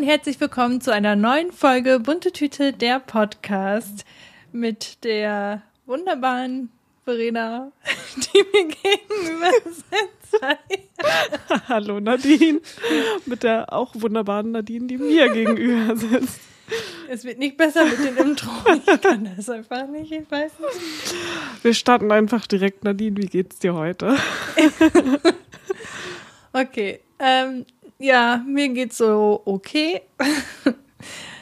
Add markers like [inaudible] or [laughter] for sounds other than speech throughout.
Und herzlich willkommen zu einer neuen Folge Bunte Tüte, der Podcast mit der wunderbaren Verena, [laughs] die mir gegenüber sitzt. [laughs] Hallo Nadine, mit der auch wunderbaren Nadine, die mir gegenüber [laughs] sitzt. Es wird nicht besser mit dem Intro. Ich kann das einfach nicht, ich weiß nicht. Wir starten einfach direkt. Nadine, wie geht's dir heute? okay, ähm, ja, mir geht's so okay. [laughs]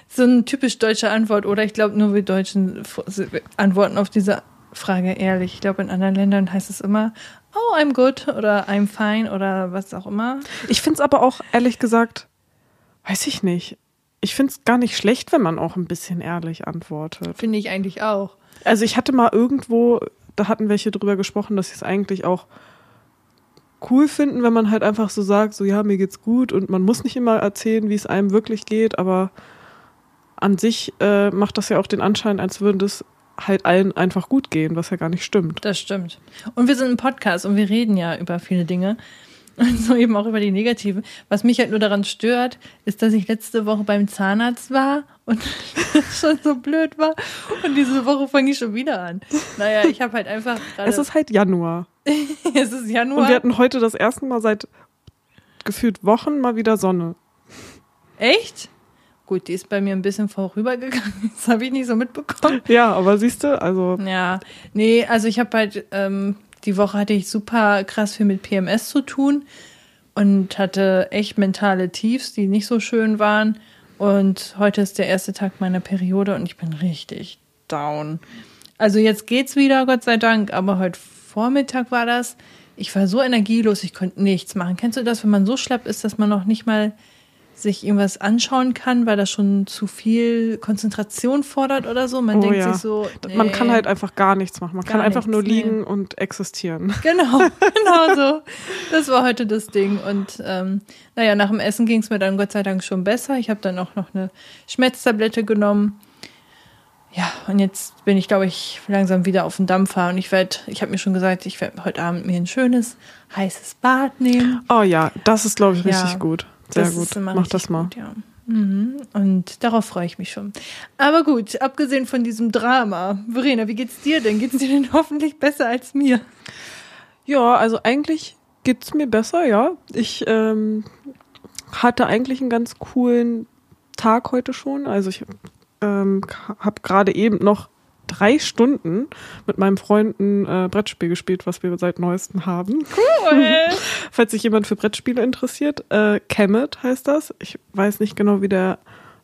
so eine typisch deutsche Antwort, oder? Ich glaube, nur wir Deutschen antworten auf diese Frage ehrlich. Ich glaube, in anderen Ländern heißt es immer, oh, I'm good oder I'm fine oder was auch immer. Ich finde es aber auch, ehrlich gesagt, weiß ich nicht. Ich finde es gar nicht schlecht, wenn man auch ein bisschen ehrlich antwortet. Finde ich eigentlich auch. Also ich hatte mal irgendwo, da hatten welche drüber gesprochen, dass sie es eigentlich auch cool finden, wenn man halt einfach so sagt, so ja, mir geht's gut und man muss nicht immer erzählen, wie es einem wirklich geht, aber an sich äh, macht das ja auch den Anschein, als würden das halt allen einfach gut gehen, was ja gar nicht stimmt. Das stimmt. Und wir sind ein Podcast und wir reden ja über viele Dinge. [laughs] Und so eben auch über die Negativen. Was mich halt nur daran stört, ist, dass ich letzte Woche beim Zahnarzt war und [laughs] schon so blöd war. Und diese Woche fange ich schon wieder an. Naja, ich habe halt einfach [laughs] gerade. Es ist halt Januar. [laughs] es ist Januar. Und wir hatten heute das erste Mal seit gefühlt Wochen mal wieder Sonne. Echt? Gut, die ist bei mir ein bisschen vorübergegangen. Das habe ich nicht so mitbekommen. Ja, aber siehst du, also. Ja, nee, also ich habe halt ähm, die Woche hatte ich super krass viel mit PMS zu tun und hatte echt mentale Tiefs, die nicht so schön waren. Und heute ist der erste Tag meiner Periode und ich bin richtig down. Also jetzt geht's wieder, Gott sei Dank, aber heute Vormittag war das. Ich war so energielos, ich konnte nichts machen. Kennst du das, wenn man so schlapp ist, dass man noch nicht mal sich irgendwas anschauen kann, weil das schon zu viel Konzentration fordert oder so. Man oh, denkt ja. sich so. Nee, man kann halt einfach gar nichts machen. Man kann einfach nichts, nur liegen nee. und existieren. [laughs] Genau, genau so. Das war heute das Ding. Und ähm, naja, nach dem Essen ging es mir dann Gott sei Dank schon besser. Ich habe dann auch noch eine Schmerztablette genommen. Ja, und jetzt bin ich, glaube ich, langsam wieder auf dem Dampfer. Und ich werde, ich habe mir schon gesagt, ich werde heute Abend mir ein schönes, heißes Bad nehmen. Oh ja, das ist, glaube ich, richtig ja. gut. Sehr das gut. Mach das mal. Gut, ja. Mhm. Und darauf freue ich mich schon. Aber gut, abgesehen von diesem Drama, Verena, wie geht's dir denn? Geht's dir denn [laughs] hoffentlich besser als mir? Ja, also eigentlich geht's mir besser, ja. Ich ähm, hatte eigentlich einen ganz coolen Tag heute schon. Also ich ähm, habe gerade eben noch drei Stunden mit meinem Freund ein äh, Brettspiel gespielt, was wir seit neuestem haben. Cool! [laughs] Falls sich jemand für Brettspiele interessiert. Äh, Kemet heißt das. Ich weiß nicht genau, wie der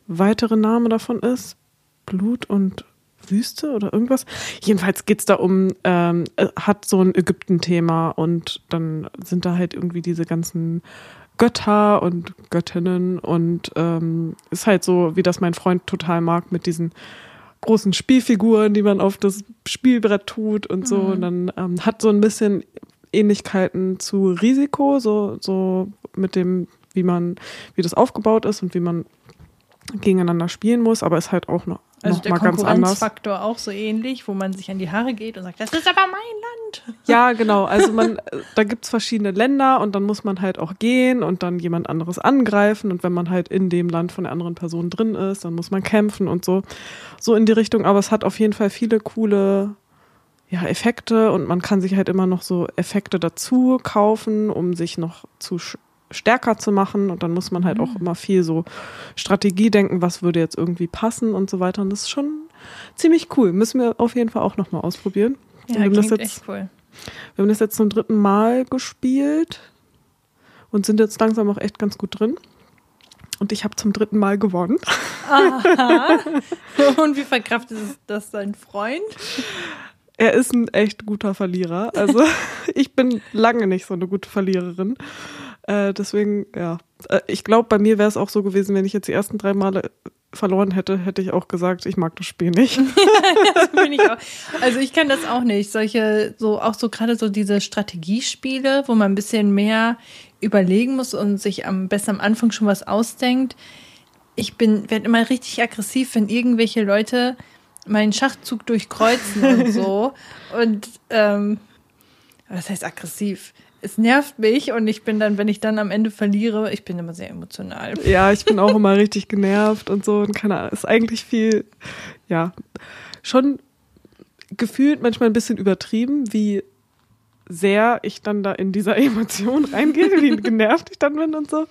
weitere Name davon ist. Blut und Wüste oder irgendwas. Jedenfalls geht's da um, ähm, äh, hat so ein Ägypten-Thema und dann sind da halt irgendwie diese ganzen Götter und Göttinnen und ähm, ist halt so, wie das mein Freund total mag mit diesen großen Spielfiguren, die man auf das Spielbrett tut und so. Mhm. Und dann ähm, hat so ein bisschen Ähnlichkeiten zu Risiko, so, so mit dem, wie man, wie das aufgebaut ist und wie man gegeneinander spielen muss, aber ist halt auch noch, also noch der mal ganz anders. Konkurrenzfaktor auch so ähnlich, wo man sich an die Haare geht und sagt, das ist aber mein Land. [laughs] Ja, genau. Also man, da gibt's verschiedene Länder und dann muss man halt auch gehen und dann jemand anderes angreifen und wenn man halt in dem Land von der anderen Person drin ist, dann muss man kämpfen und so. So in die Richtung, aber es hat auf jeden Fall viele coole ja, Effekte und man kann sich halt immer noch so Effekte dazu kaufen, um sich noch zu stärker zu machen. Und dann muss man halt mhm. auch immer viel so Strategie denken, was würde jetzt irgendwie passen und so weiter. Und das ist schon ziemlich cool. Müssen wir auf jeden Fall auch nochmal ausprobieren. Ja, wir haben das jetzt, echt cool. Wir haben das jetzt zum dritten Mal gespielt und sind jetzt langsam auch echt ganz gut drin. Und ich habe zum dritten Mal gewonnen. Aha. Und wie verkraftet das dein Freund? Er ist ein echt guter Verlierer. Also [laughs] ich bin lange nicht so eine gute Verliererin. Äh, deswegen, ja. Äh, ich glaube, bei mir wäre es auch so gewesen, wenn ich jetzt die ersten drei Male verloren hätte, hätte ich auch gesagt, ich mag das Spiel nicht. [laughs] das ich also ich kann das auch nicht. Solche, so auch so gerade so diese Strategiespiele, wo man ein bisschen mehr überlegen muss und sich am besten am Anfang schon was ausdenkt. Ich bin, werde immer richtig aggressiv, wenn irgendwelche Leute meinen Schachzug durchkreuzen und so. [laughs] Und ähm, was heißt aggressiv? Es nervt mich und ich bin dann, wenn ich dann am Ende verliere, ich bin immer sehr emotional. Ja, ich bin auch immer richtig genervt und so und keine Ahnung, ist eigentlich viel, ja, schon gefühlt manchmal ein bisschen übertrieben, wie sehr ich dann da in dieser [laughs] Emotion reingehe, wie genervt ich dann bin und so.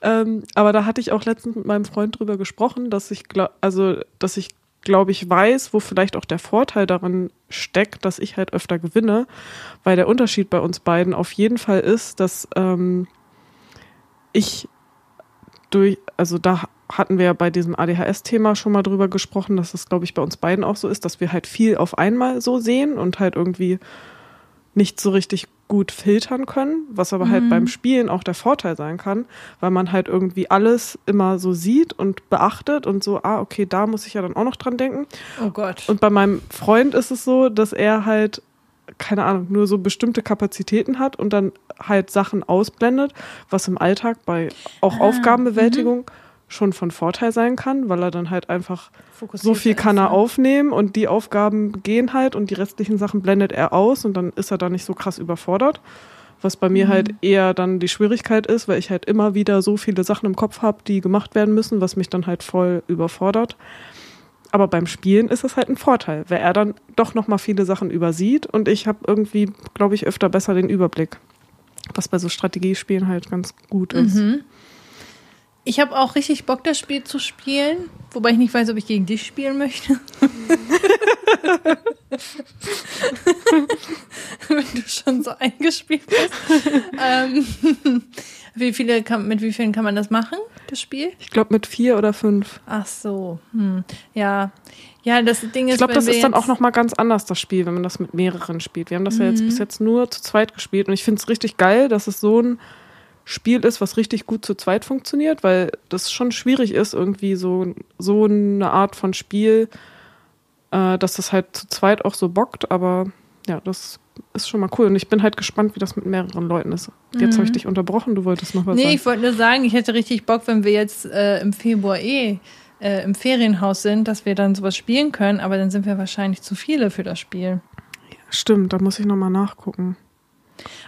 Ähm, aber da hatte ich auch letztens mit meinem Freund drüber gesprochen, dass ich also, dass ich glaube ich weiß, wo vielleicht auch der Vorteil darin steckt, dass ich halt öfter gewinne, weil der Unterschied bei uns beiden auf jeden Fall ist, dass ähm, ich durch, also da hatten wir ja bei diesem ADHS-Thema schon mal drüber gesprochen, dass das, glaube ich, bei uns beiden auch so ist, dass wir halt viel auf einmal so sehen und halt irgendwie nicht so richtig gut filtern können, was aber halt mhm. halt beim Spielen auch der Vorteil sein kann, weil man halt irgendwie alles immer so sieht und beachtet und so, ah, okay, da muss ich ja dann auch noch dran denken. Oh Gott. Und bei meinem Freund ist es so, dass er halt, keine Ahnung, nur so bestimmte Kapazitäten hat und dann halt Sachen ausblendet, was im Alltag bei auch ah, Aufgabenbewältigung mhm schon von Vorteil sein kann, weil er dann halt einfach so viel kann er aufnehmen und die Aufgaben gehen halt und die restlichen Sachen blendet er aus und dann ist er da nicht so krass überfordert. Was bei mir mhm. halt eher dann die Schwierigkeit ist, weil ich halt immer wieder so viele Sachen im Kopf habe, die gemacht werden müssen, was mich dann halt voll überfordert. Aber beim Spielen ist es halt ein Vorteil, weil er dann doch nochmal viele Sachen übersieht und ich habe irgendwie, glaube ich, öfter besser den Überblick. Was bei so Strategiespielen halt ganz gut ist. Mhm. Ich habe auch richtig Bock, das Spiel zu spielen, wobei ich nicht weiß, ob ich gegen dich spielen möchte. [laughs] Wenn du schon so eingespielt bist. ähm, [laughs] wie viele kann, mit wie vielen kann man das machen, das Spiel? Ich glaube mit vier oder fünf. Ach so, hm. ja. Ja, das Ding ist. Ich glaube, das ist dann auch nochmal ganz anders, das Spiel, wenn man das mit mehreren spielt. Wir haben das mhm. ja jetzt mhm. bis jetzt nur zu zweit gespielt und ich finde es richtig geil, dass es so ein Spiel ist, was richtig gut zu zweit funktioniert, weil das schon schwierig ist, irgendwie so, so eine Art von Spiel, äh, dass das halt zu zweit auch so bockt, aber ja, das ist schon mal cool. Und ich bin halt gespannt, wie das mit mehreren Leuten ist. Jetzt mhm. habe ich dich unterbrochen, du wolltest noch was nee, sagen. Nee, ich wollte nur sagen, ich hätte richtig Bock, wenn wir jetzt äh, im Februar eh äh, im Ferienhaus sind, dass wir dann sowas spielen können, aber dann sind wir wahrscheinlich zu viele für das Spiel. Ja, stimmt, da muss ich nochmal nachgucken.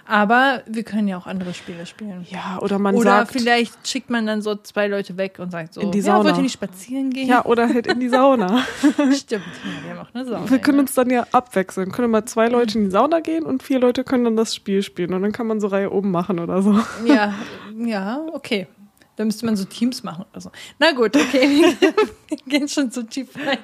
Aber wir können ja auch andere Spiele spielen. Ja, oder man oder sagt. Oder vielleicht schickt man dann so zwei Leute weg und sagt so, in die Sauna. ja, wollt ihr nicht spazieren gehen? Ja, oder halt in die Sauna. [laughs] Stimmt, ja, wir haben auch eine Sauna. Wir können uns dann ja abwechseln. Können mal zwei Leute in die Sauna gehen und vier Leute können dann das Spiel spielen. Und dann kann man so Reihe oben machen oder so. Ja, ja, okay. Da müsste man so Teams machen oder so. Na gut, okay, [laughs] wir gehen schon zu tief rein.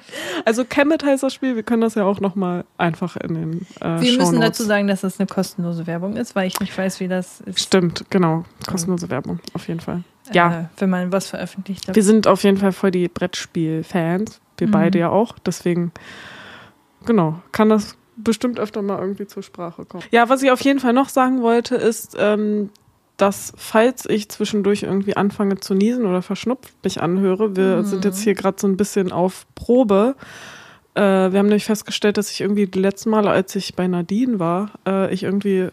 Also Kemet heißt das Spiel, wir können das ja auch nochmal einfach in den äh, Wir müssen dazu sagen, dass das eine kostenlose Werbung ist, weil ich nicht weiß, wie das ist. Stimmt, genau. Kostenlose Werbung, auf jeden Fall. Äh, ja. Äh, wenn man was veröffentlicht. Wir sind auf jeden Fall voll die Brettspiel-Fans. Wir mhm. beide ja auch. Deswegen, genau, kann das bestimmt öfter mal irgendwie zur Sprache kommen. Ja, was ich auf jeden Fall noch sagen wollte, ist, ähm, dass falls ich zwischendurch irgendwie anfange zu niesen oder verschnupft mich anhöre, wir mhm. sind jetzt hier gerade so ein bisschen auf Probe. Äh, wir haben nämlich festgestellt, dass ich irgendwie die letzten Male, als ich bei Nadine war, äh, ich irgendwie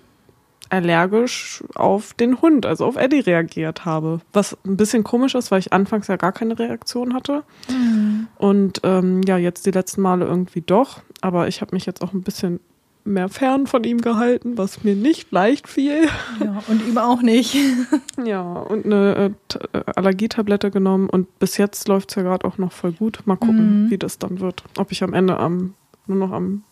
allergisch auf den Hund, also auf Eddie reagiert habe. Was ein bisschen komisch ist, weil ich anfangs ja gar keine Reaktion hatte. Mhm. Und ähm, ja, jetzt die letzten Male irgendwie doch. Aber ich habe mich jetzt auch ein bisschen mehr fern von ihm gehalten, was mir nicht leicht fiel. Ja, und ihm auch nicht. [laughs] ja, und eine äh, äh, Allergietablette genommen und bis jetzt läuft es ja gerade auch noch voll gut. Mal gucken, mhm. wie das dann wird. Ob ich am Ende am, nur noch am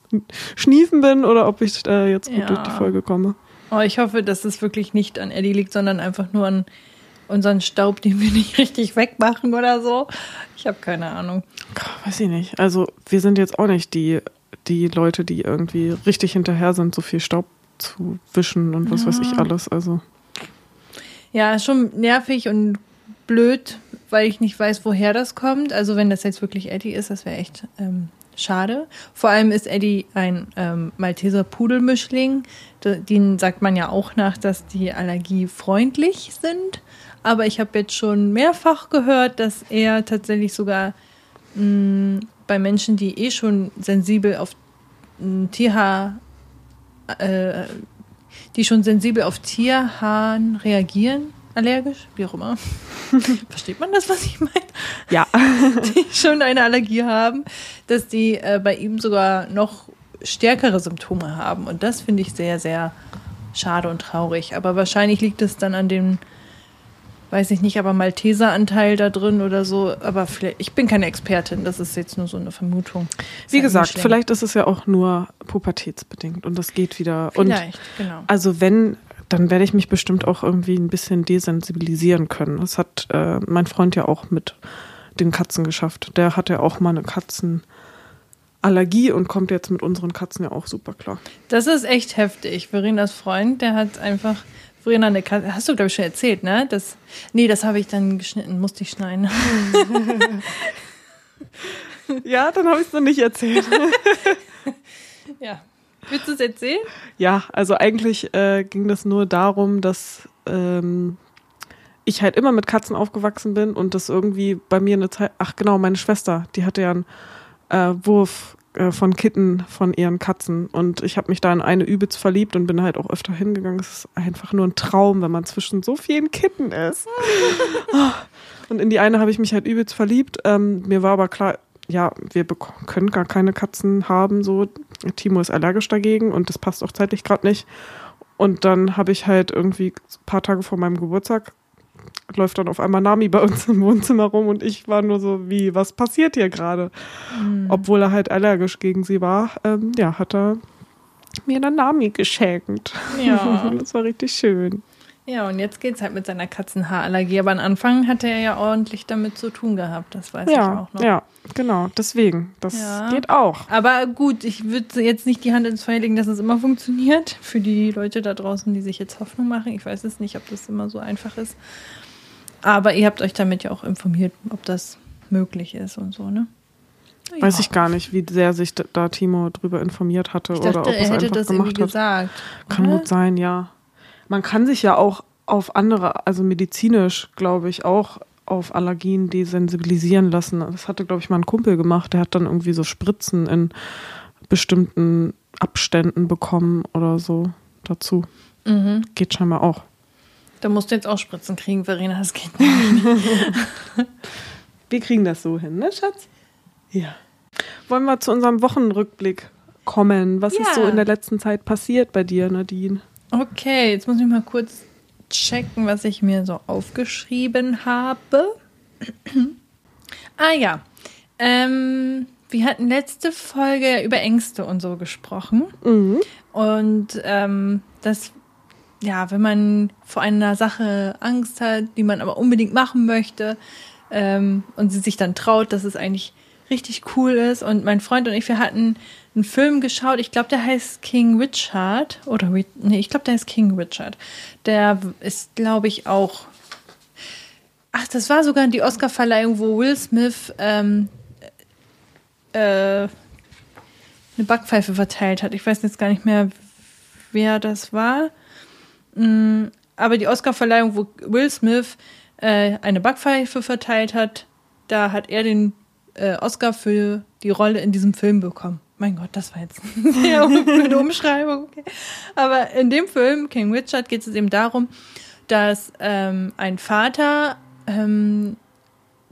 Schniefen bin oder ob ich äh, jetzt gut ja. durch die Folge komme. Oh, ich hoffe, dass es wirklich nicht an Eddie liegt, sondern einfach nur an unseren Staub, den wir [laughs] nicht richtig wegmachen oder so. Ich habe keine Ahnung. Weiß ich nicht. Also wir sind jetzt auch nicht die die Leute, die irgendwie richtig hinterher sind, so viel Staub zu wischen und was ja. weiß ich alles. Also. Ja, schon nervig und blöd, weil ich nicht weiß, woher das kommt. Also wenn das jetzt wirklich Eddie ist, das wäre echt ähm, schade. Vor allem ist Eddie ein ähm, Malteser Pudelmischling. Den sagt man ja auch nach, dass die allergiefreundlich sind. Aber ich habe jetzt schon mehrfach gehört, dass er tatsächlich sogar mh, bei Menschen, die eh schon sensibel auf Tierhaar, äh, die schon sensibel auf Tierhaaren reagieren, allergisch, wie auch immer. [laughs] Versteht man das, was ich meine? Ja. [laughs] die schon eine Allergie haben, dass die äh, bei ihm sogar noch stärkere Symptome haben. Und das finde ich sehr, sehr schade und traurig. Aber wahrscheinlich liegt es dann an dem, weiß ich nicht, aber Malteser-Anteil da drin oder so. Aber vielleicht, ich bin keine Expertin, das ist jetzt nur so eine Vermutung. Wie halt gesagt, vielleicht ist es ja auch nur pubertätsbedingt und das geht wieder. Vielleicht, und genau. Also wenn, dann werde ich mich bestimmt auch irgendwie ein bisschen desensibilisieren können. Das hat äh, mein Freund ja auch mit den Katzen geschafft. Der hatte ja auch mal eine Katzenallergie und kommt jetzt mit unseren Katzen ja auch super klar. Das ist echt heftig. Verenas Freund, der hat einfach Verena eine Katze. Hast du, glaube ich, schon erzählt, ne? Das, nee, das habe ich dann geschnitten, musste ich schneiden. [laughs] Ja, dann habe ich es noch nicht erzählt. [laughs] ja. Willst du es erzählen? Ja, also eigentlich äh, ging das nur darum, dass ähm, ich halt immer mit Katzen aufgewachsen bin und das irgendwie bei mir eine Zeit. Ach genau, meine Schwester, die hatte ja einen äh, Wurf äh, von Kitten von ihren Katzen und ich habe mich da in eine übelst verliebt und bin halt auch öfter hingegangen. Es ist einfach nur ein Traum, wenn man zwischen so vielen Kitten ist. [laughs] und in die eine habe ich mich halt übelst verliebt. Ähm, mir war aber klar, ja, wir können gar keine Katzen haben. So, Timo ist allergisch dagegen und das passt auch zeitlich gerade nicht. Und dann habe ich halt irgendwie ein paar Tage vor meinem Geburtstag läuft dann auf einmal Nami bei uns im Wohnzimmer rum und ich war nur so, wie, was passiert hier gerade? Obwohl er halt allergisch gegen sie war, ähm, ja, hat er mir dann Nami geschenkt. Ja. [laughs] das war richtig schön. Ja, und jetzt geht's halt mit seiner Katzenhaarallergie. Aber am Anfang hatte er ja ordentlich damit zu tun gehabt. Das weiß ich Ja, auch noch. ja, genau. Deswegen, das Ja. geht auch. Aber gut, ich würde jetzt nicht die Hand ins Feuer legen, dass es immer funktioniert. Für die Leute da draußen, die sich jetzt Hoffnung machen. Ich weiß es nicht, ob das immer so einfach ist. Aber ihr habt euch damit ja auch informiert, ob das möglich ist und so, ne? Weiß Ja. ich gar nicht, wie sehr sich da- Timo drüber informiert hatte Ich oder dachte, ob es er hätte einfach das gemacht hat. gesagt. Kann oder? gut sein, ja. Man kann sich ja auch auf andere, also medizinisch, glaube ich, auch auf Allergien desensibilisieren lassen. Das hatte, glaube ich, mal ein Kumpel gemacht. Der hat dann irgendwie so Spritzen in bestimmten Abständen bekommen oder so dazu. Mhm. Geht scheinbar auch. Da musst du jetzt auch Spritzen kriegen, Verena, das geht nicht. [laughs] Wir kriegen das so hin, ne, Schatz? Ja. Wollen wir zu unserem Wochenrückblick kommen? Was ist Ja. so in der letzten Zeit passiert bei dir, Nadine? Okay, jetzt muss ich mal kurz checken, was ich mir so aufgeschrieben habe. [clears throat] ah ja, ähm, wir hatten letzte Folge über Ängste und so gesprochen. Mhm. Und ähm, das, ja, wenn man vor einer Sache Angst hat, die man aber unbedingt machen möchte ähm, und sie sich dann traut, dass es eigentlich richtig cool ist. Und mein Freund und ich, wir hatten einen Film geschaut, ich glaube, der heißt King Richard. Oder, nee, ich glaube, der heißt King Richard. Der ist, glaube ich, auch. Ach, das war sogar die Oscarverleihung, wo Will Smith ähm, äh, eine Backpfeife verteilt hat. Ich weiß jetzt gar nicht mehr, wer das war. Mm, Aber die Oscarverleihung, wo Will Smith äh, eine Backpfeife verteilt hat, da hat er den äh, Oscar für die Rolle in diesem Film bekommen. Mein Gott, das war jetzt [laughs] eine sehr Umschreibung. Okay. Aber in dem Film, King Richard, geht es eben darum, dass ähm, ein Vater ähm,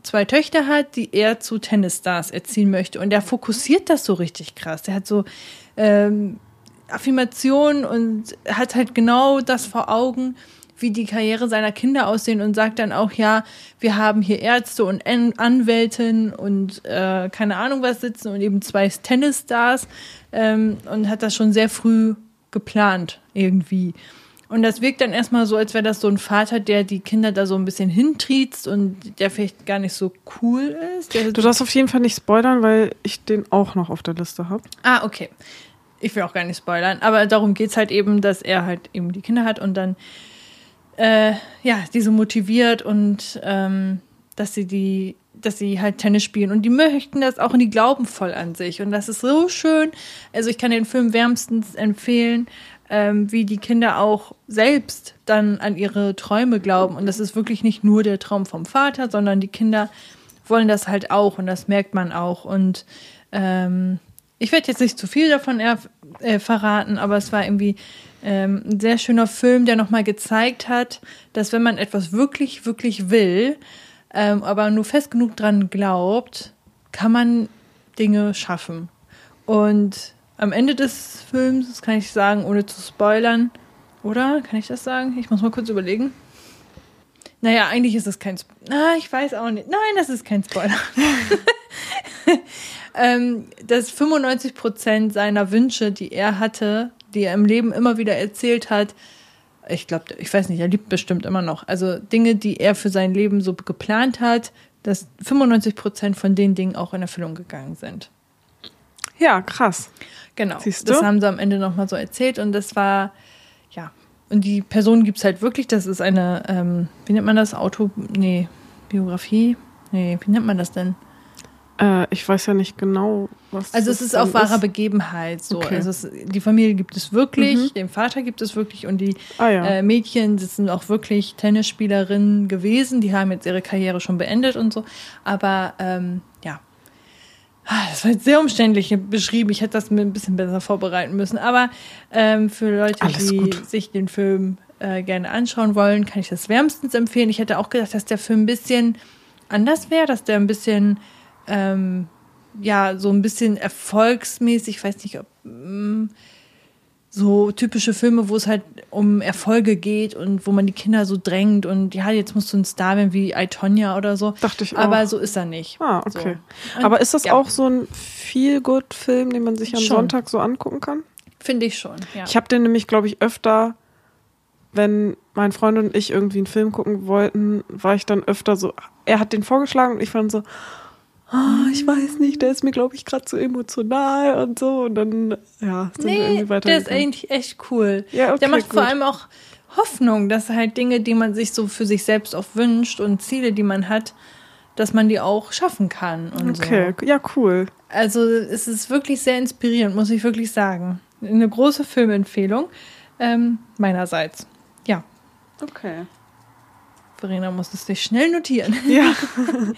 zwei Töchter hat, die er zu Tennisstars erziehen möchte. Und er fokussiert das so richtig krass. Der hat so ähm, Affirmationen und hat halt genau das vor Augen, wie die Karriere seiner Kinder aussehen und sagt dann auch, ja, wir haben hier Ärzte und An Anwältin und äh, keine Ahnung was sitzen und eben zwei Tennisstars ähm, und hat das schon sehr früh geplant irgendwie. Und das wirkt dann erstmal so, als wäre das so ein Vater, der die Kinder da so ein bisschen hintriezt und der vielleicht gar nicht so cool ist. Du darfst auf jeden Fall nicht spoilern, weil ich den auch noch auf der Liste habe. Ah, okay. Ich will auch gar nicht spoilern, aber darum geht es halt eben, dass er halt eben die Kinder hat und dann äh, ja, diese motiviert und ähm, dass sie die, dass sie halt Tennis spielen. Und die möchten das auch und die glauben voll an sich. Und das ist so schön. Also ich kann den Film wärmstens empfehlen, ähm, wie die Kinder auch selbst dann an ihre Träume glauben. Und das ist wirklich nicht nur der Traum vom Vater, sondern die Kinder wollen das halt auch und das merkt man auch. Und ähm, ich werde jetzt nicht zu viel davon äh, verraten, aber es war irgendwie ähm, ein sehr schöner Film, der nochmal gezeigt hat, dass wenn man etwas wirklich, wirklich will, ähm, aber nur fest genug dran glaubt, kann man Dinge schaffen. Und am Ende des Films, das kann ich sagen, ohne zu spoilern, Oder? Kann ich das sagen? Ich muss mal kurz überlegen. Naja, eigentlich ist es kein Spoiler. Na, ich weiß auch nicht. Nein, das ist kein Spoiler. [laughs] ähm, dass 95 Prozent seiner Wünsche, die er hatte, die er im Leben immer wieder erzählt hat, ich glaube, ich weiß nicht, er liebt bestimmt immer noch. Also Dinge, die er für sein Leben so geplant hat, dass 95 Prozent von den Dingen auch in Erfüllung gegangen sind. Ja, krass. Genau. Siehst du? Das haben sie am Ende nochmal so erzählt und das war, ja. Und die Person gibt es halt wirklich, das ist eine, ähm, wie nennt man das? Auto, nee, Biografie? Nee, wie nennt man das denn? Äh, ich weiß ja nicht genau, was. Also es ist auf wahrer Begebenheit so. Okay. Also es, die Familie gibt es wirklich, Mhm. den Vater gibt es wirklich und die Ah ja. äh, Mädchen, sind auch wirklich Tennisspielerinnen gewesen, die haben jetzt ihre Karriere schon beendet und so. Aber ähm, ja, Ah, das war jetzt sehr umständlich beschrieben. Ich hätte das mir ein bisschen besser vorbereiten müssen. Aber ähm, für Leute, Alles die gut. sich den Film äh, gerne anschauen wollen, kann ich das wärmstens empfehlen. Ich hätte auch gedacht, dass der Film ein bisschen anders wäre, dass der ein bisschen ähm, ja, so ein bisschen erfolgsmäßig, ich weiß nicht, ob mm, so typische Filme, wo es halt um Erfolge geht und wo man die Kinder so drängt und ja, jetzt musst du ein Star werden wie I, Tonya oder so. Dachte ich auch. Aber so ist er nicht. ah, okay. So. Aber ist das ja, auch so ein Feel-Good-Film, den man sich am Schon. Sonntag so angucken kann? Finde ich schon, ja. Ich habe den nämlich, glaube ich, öfter, wenn mein Freund und ich irgendwie einen Film gucken wollten, war ich dann öfter so, er hat den vorgeschlagen und ich war dann so, ah, ich weiß nicht, der ist mir, glaube ich, gerade zu emotional und so. Und dann, ja, sind wir nee, irgendwie weiter. der ist eigentlich echt cool. Ja, okay, der macht vor gut. allem auch Hoffnung, dass halt Dinge, die man sich so für sich selbst auch wünscht und Ziele, die man hat, dass man die auch schaffen kann. Und Okay, So. ja, cool. Also es ist wirklich sehr inspirierend, muss ich wirklich sagen. Eine große Filmempfehlung ähm, meinerseits. Ja, Okay. Verena muss es sich schnell notieren. Ja, [laughs]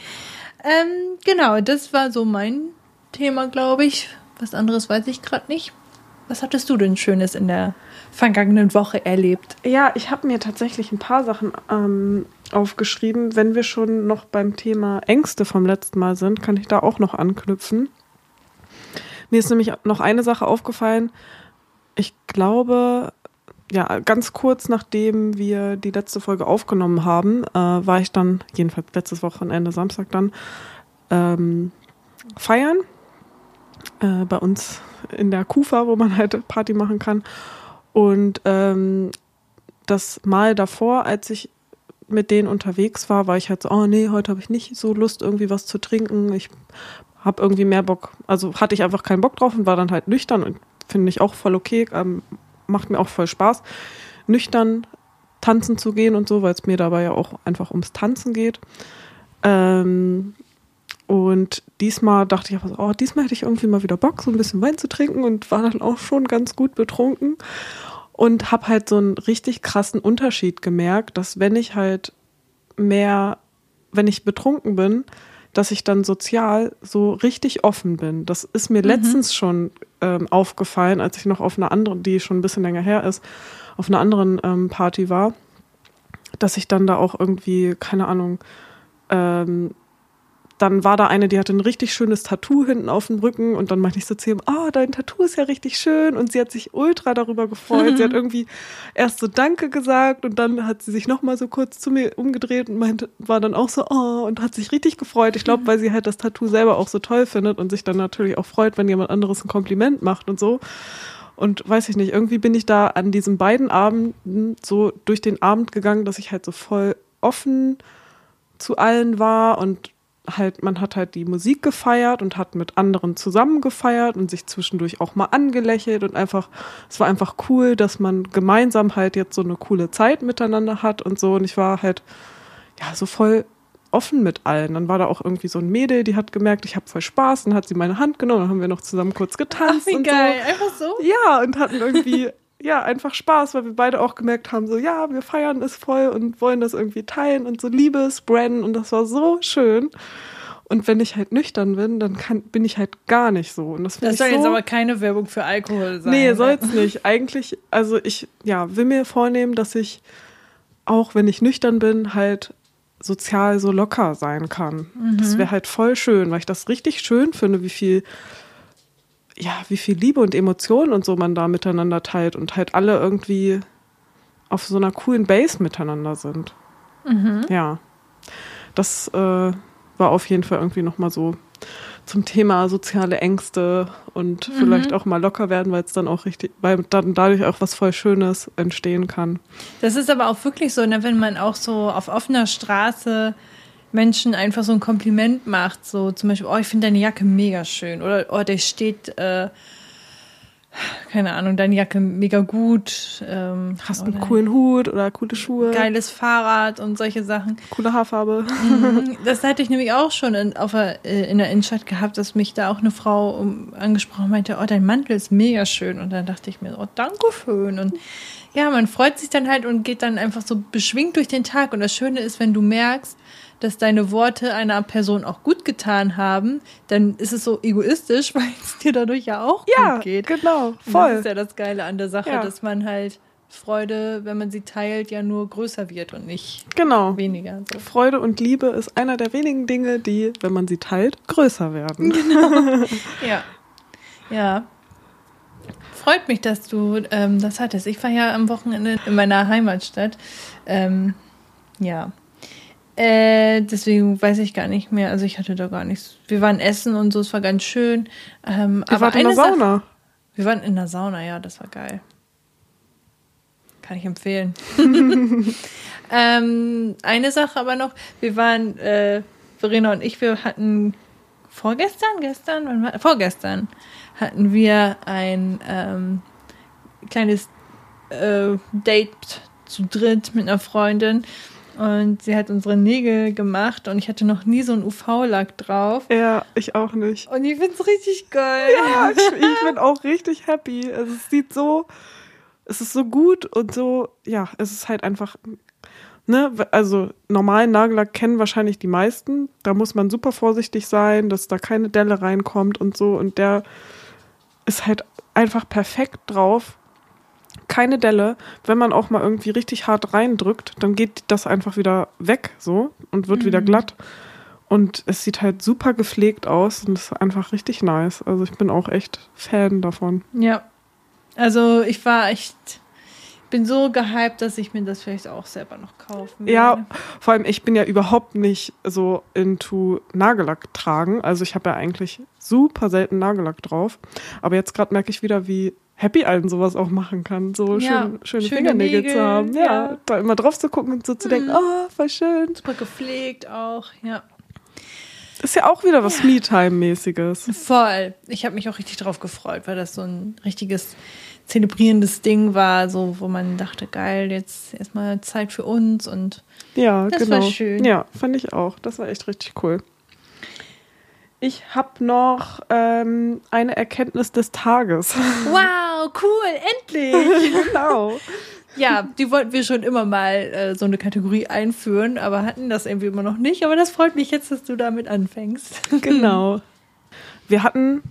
Ähm, genau, das war so mein Thema, glaube ich. Was anderes weiß ich gerade nicht. Was hattest du denn Schönes in der vergangenen Woche erlebt? ja ich habe mir tatsächlich ein paar Sachen ähm, aufgeschrieben. Wenn wir schon noch beim Thema Ängste vom letzten Mal sind, kann ich da auch noch anknüpfen. Mir ist nämlich noch eine Sache aufgefallen. Ich glaube, ja, ganz kurz nachdem wir die letzte Folge aufgenommen haben, äh, war ich dann, jedenfalls letztes Wochenende, Samstag dann, ähm, feiern. Äh, bei uns in der Kufa, wo man halt Party machen kann. Und ähm, das Mal davor, als ich mit denen unterwegs war, war ich halt so, oh nee, heute habe ich nicht so Lust, irgendwie was zu trinken. Ich habe irgendwie mehr Bock, also hatte ich einfach keinen Bock drauf und war dann halt nüchtern und finde ich auch voll okay, ähm, macht mir auch voll Spaß, nüchtern tanzen zu gehen und so, weil es mir dabei ja auch einfach ums Tanzen geht. Ähm, und diesmal dachte ich oh, diesmal hätte ich irgendwie mal wieder Bock, so ein bisschen Wein zu trinken und war dann auch schon ganz gut betrunken und habe halt so einen richtig krassen Unterschied gemerkt, dass wenn ich halt mehr, wenn ich betrunken bin, dass ich dann sozial so richtig offen bin. Das ist mir letztens schon ähm, aufgefallen, als ich noch auf einer anderen, die schon ein bisschen länger her ist, auf einer anderen ähm, Party war, dass ich dann da auch irgendwie, keine Ahnung, ähm, dann war da eine, die hatte ein richtig schönes Tattoo hinten auf dem Rücken und dann meinte ich so zu ihm, ah, dein Tattoo ist ja richtig schön und sie hat sich ultra darüber gefreut. sie hat irgendwie erst so Danke gesagt und dann hat sie sich nochmal so kurz zu mir umgedreht und meinte, war dann auch so, oh, und hat sich richtig gefreut. Ich glaube, weil sie halt das Tattoo selber auch so toll findet und sich dann natürlich auch freut, wenn jemand anderes ein Kompliment macht und so. Und weiß ich nicht, irgendwie bin ich da an diesen beiden Abenden so durch den Abend gegangen, dass ich halt so voll offen zu allen war und halt, man hat halt die Musik gefeiert und hat mit anderen zusammen gefeiert und sich zwischendurch auch mal angelächelt und einfach, es war einfach cool, dass man gemeinsam halt jetzt so eine coole Zeit miteinander hat und so. Und ich war halt, ja, so voll offen mit allen. Dann war da auch irgendwie so ein Mädel, die hat gemerkt, ich habe voll Spaß, dann hat sie meine Hand genommen, dann haben wir noch zusammen kurz getanzt. und So. Einfach so? Ja, und hatten irgendwie, [laughs] ja, einfach Spaß, weil wir beide auch gemerkt haben, so, ja, wir feiern es voll und wollen das irgendwie teilen und so Liebe spreaden und das war so schön. Und wenn ich halt nüchtern bin, dann kann, bin ich halt gar nicht so. Und das, Das ich soll so, jetzt aber keine Werbung für Alkohol sein. Nee, ne? soll's nicht. Eigentlich, also ich, ja, will mir vornehmen, dass ich, auch wenn ich nüchtern bin, halt sozial so locker sein kann. Das wäre halt voll schön, weil ich das richtig schön finde, wie viel, ja, wie viel Liebe und Emotionen und so man da miteinander teilt und halt alle irgendwie, auf so einer coolen Base miteinander sind. Ja. Das äh, war auf jeden Fall irgendwie nochmal so zum Thema soziale Ängste und vielleicht auch mal locker werden, weil es dann auch richtig, weil dann dadurch auch was voll Schönes entstehen kann. Das ist aber auch wirklich so, ne, wenn man auch so auf offener Straße Menschen einfach so ein Kompliment macht, so zum Beispiel, oh, ich finde deine Jacke mega schön oder oh, der steht, äh, keine Ahnung, deine Jacke mega gut. Ähm, Hast einen oder coolen Hut oder coole Schuhe, Geiles Fahrrad und solche Sachen. coole Haarfarbe. Mhm, [laughs] Das hatte ich nämlich auch schon in, auf der, äh, in der Innenstadt gehabt, dass mich da auch eine Frau um, angesprochen meinte, oh, dein Mantel ist mega schön. Und dann dachte ich mir, oh, danke schön. Und ja, man freut sich dann halt und geht dann einfach so beschwingt durch den Tag. Und das Schöne ist, wenn du merkst, dass deine Worte einer Person auch gut getan haben, dann ist es so egoistisch, [laughs] weil es dir dadurch ja auch Ja, gut geht. genau, Und voll. Das ist ja das Geile an der Sache, Ja. dass man halt Freude, wenn man sie teilt, ja nur größer wird und nicht Genau. weniger. So. Freude und Liebe ist einer der wenigen Dinge, die, wenn man sie teilt, größer werden. [laughs] Ja. Ja. Freut mich, dass du ähm, das hattest. Ich war ja am Wochenende in meiner Heimatstadt. Ähm, ja. Äh, deswegen weiß ich gar nicht mehr. Also ich hatte da gar nichts. Wir waren essen und so, es war ganz schön. Ähm, Ihr wart in der Sache- Sauna. Wir waren in der Sauna, ja, das war geil. Kann ich empfehlen. [laughs] [laughs] ähm, eine Sache aber noch, wir waren, äh, Verena und ich, wir hatten vorgestern, gestern, wann war, vorgestern hatten wir ein ähm, kleines äh, Date zu dritt mit einer Freundin und sie hat unsere Nägel gemacht und ich hatte noch nie so einen UV-Lack drauf. Ja, ich auch nicht. Und ich find's richtig geil. Ja, ich, ich bin auch richtig happy. Also es sieht so, es ist so gut und so, ja, es ist halt einfach, ne, also normalen Nagellack kennen wahrscheinlich die meisten. Da muss man super vorsichtig sein, dass da keine Delle reinkommt und so. Und der ist halt einfach perfekt drauf. Keine Delle. Wenn man auch mal irgendwie richtig hart reindrückt, dann geht das einfach wieder weg so und wird wieder glatt. Und es sieht halt super gepflegt aus und ist einfach richtig nice. Also ich bin auch echt Fan davon. Ja. Also ich war echt, bin so gehypt, dass ich mir das vielleicht auch selber noch kaufen Ja, werde. vor allem ich bin ja überhaupt nicht so into Nagellack tragen. Also ich habe ja eigentlich super selten Nagellack drauf. Aber jetzt gerade merke ich wieder, wie happy einen sowas auch machen kann, so Ja, schön, schöne, schöne Fingernägel Nägel, zu haben. Ja, ja. Mhm. da immer drauf zu gucken und so zu denken, oh, voll schön. Super gepflegt auch, ja. Ist ja auch wieder was Me-Time-mäßiges. Voll. Ich habe mich auch richtig drauf gefreut, weil das so ein richtiges zelebrierendes Ding war, so wo man dachte, geil, jetzt erstmal Zeit für uns und Ja, Das war genau. schön. Ja, fand ich auch. Das war echt richtig cool. Ich habe noch ähm, eine Erkenntnis des Tages. wow, cool, endlich. [laughs] genau. ja, die wollten wir schon immer mal äh, so eine Kategorie einführen, aber hatten das irgendwie immer noch nicht. Aber das freut mich jetzt, dass du damit anfängst. [laughs] Genau. Wir hatten,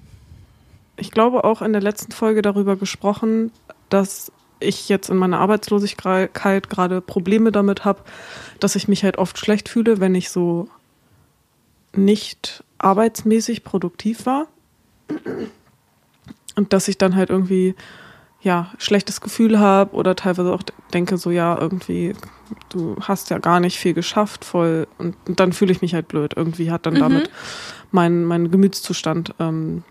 ich glaube, auch in der letzten Folge darüber gesprochen, dass ich jetzt in meiner Arbeitslosigkeit gerade Probleme damit habe, dass ich mich halt oft schlecht fühle, wenn ich so nicht arbeitsmäßig produktiv war. Und dass ich dann halt irgendwie ja, schlechtes Gefühl habe oder teilweise auch denke so, ja, irgendwie, du hast ja gar nicht viel geschafft, voll. Und, und dann fühle ich mich halt blöd. Irgendwie hat dann damit mein, mein Gemütszustand ähm,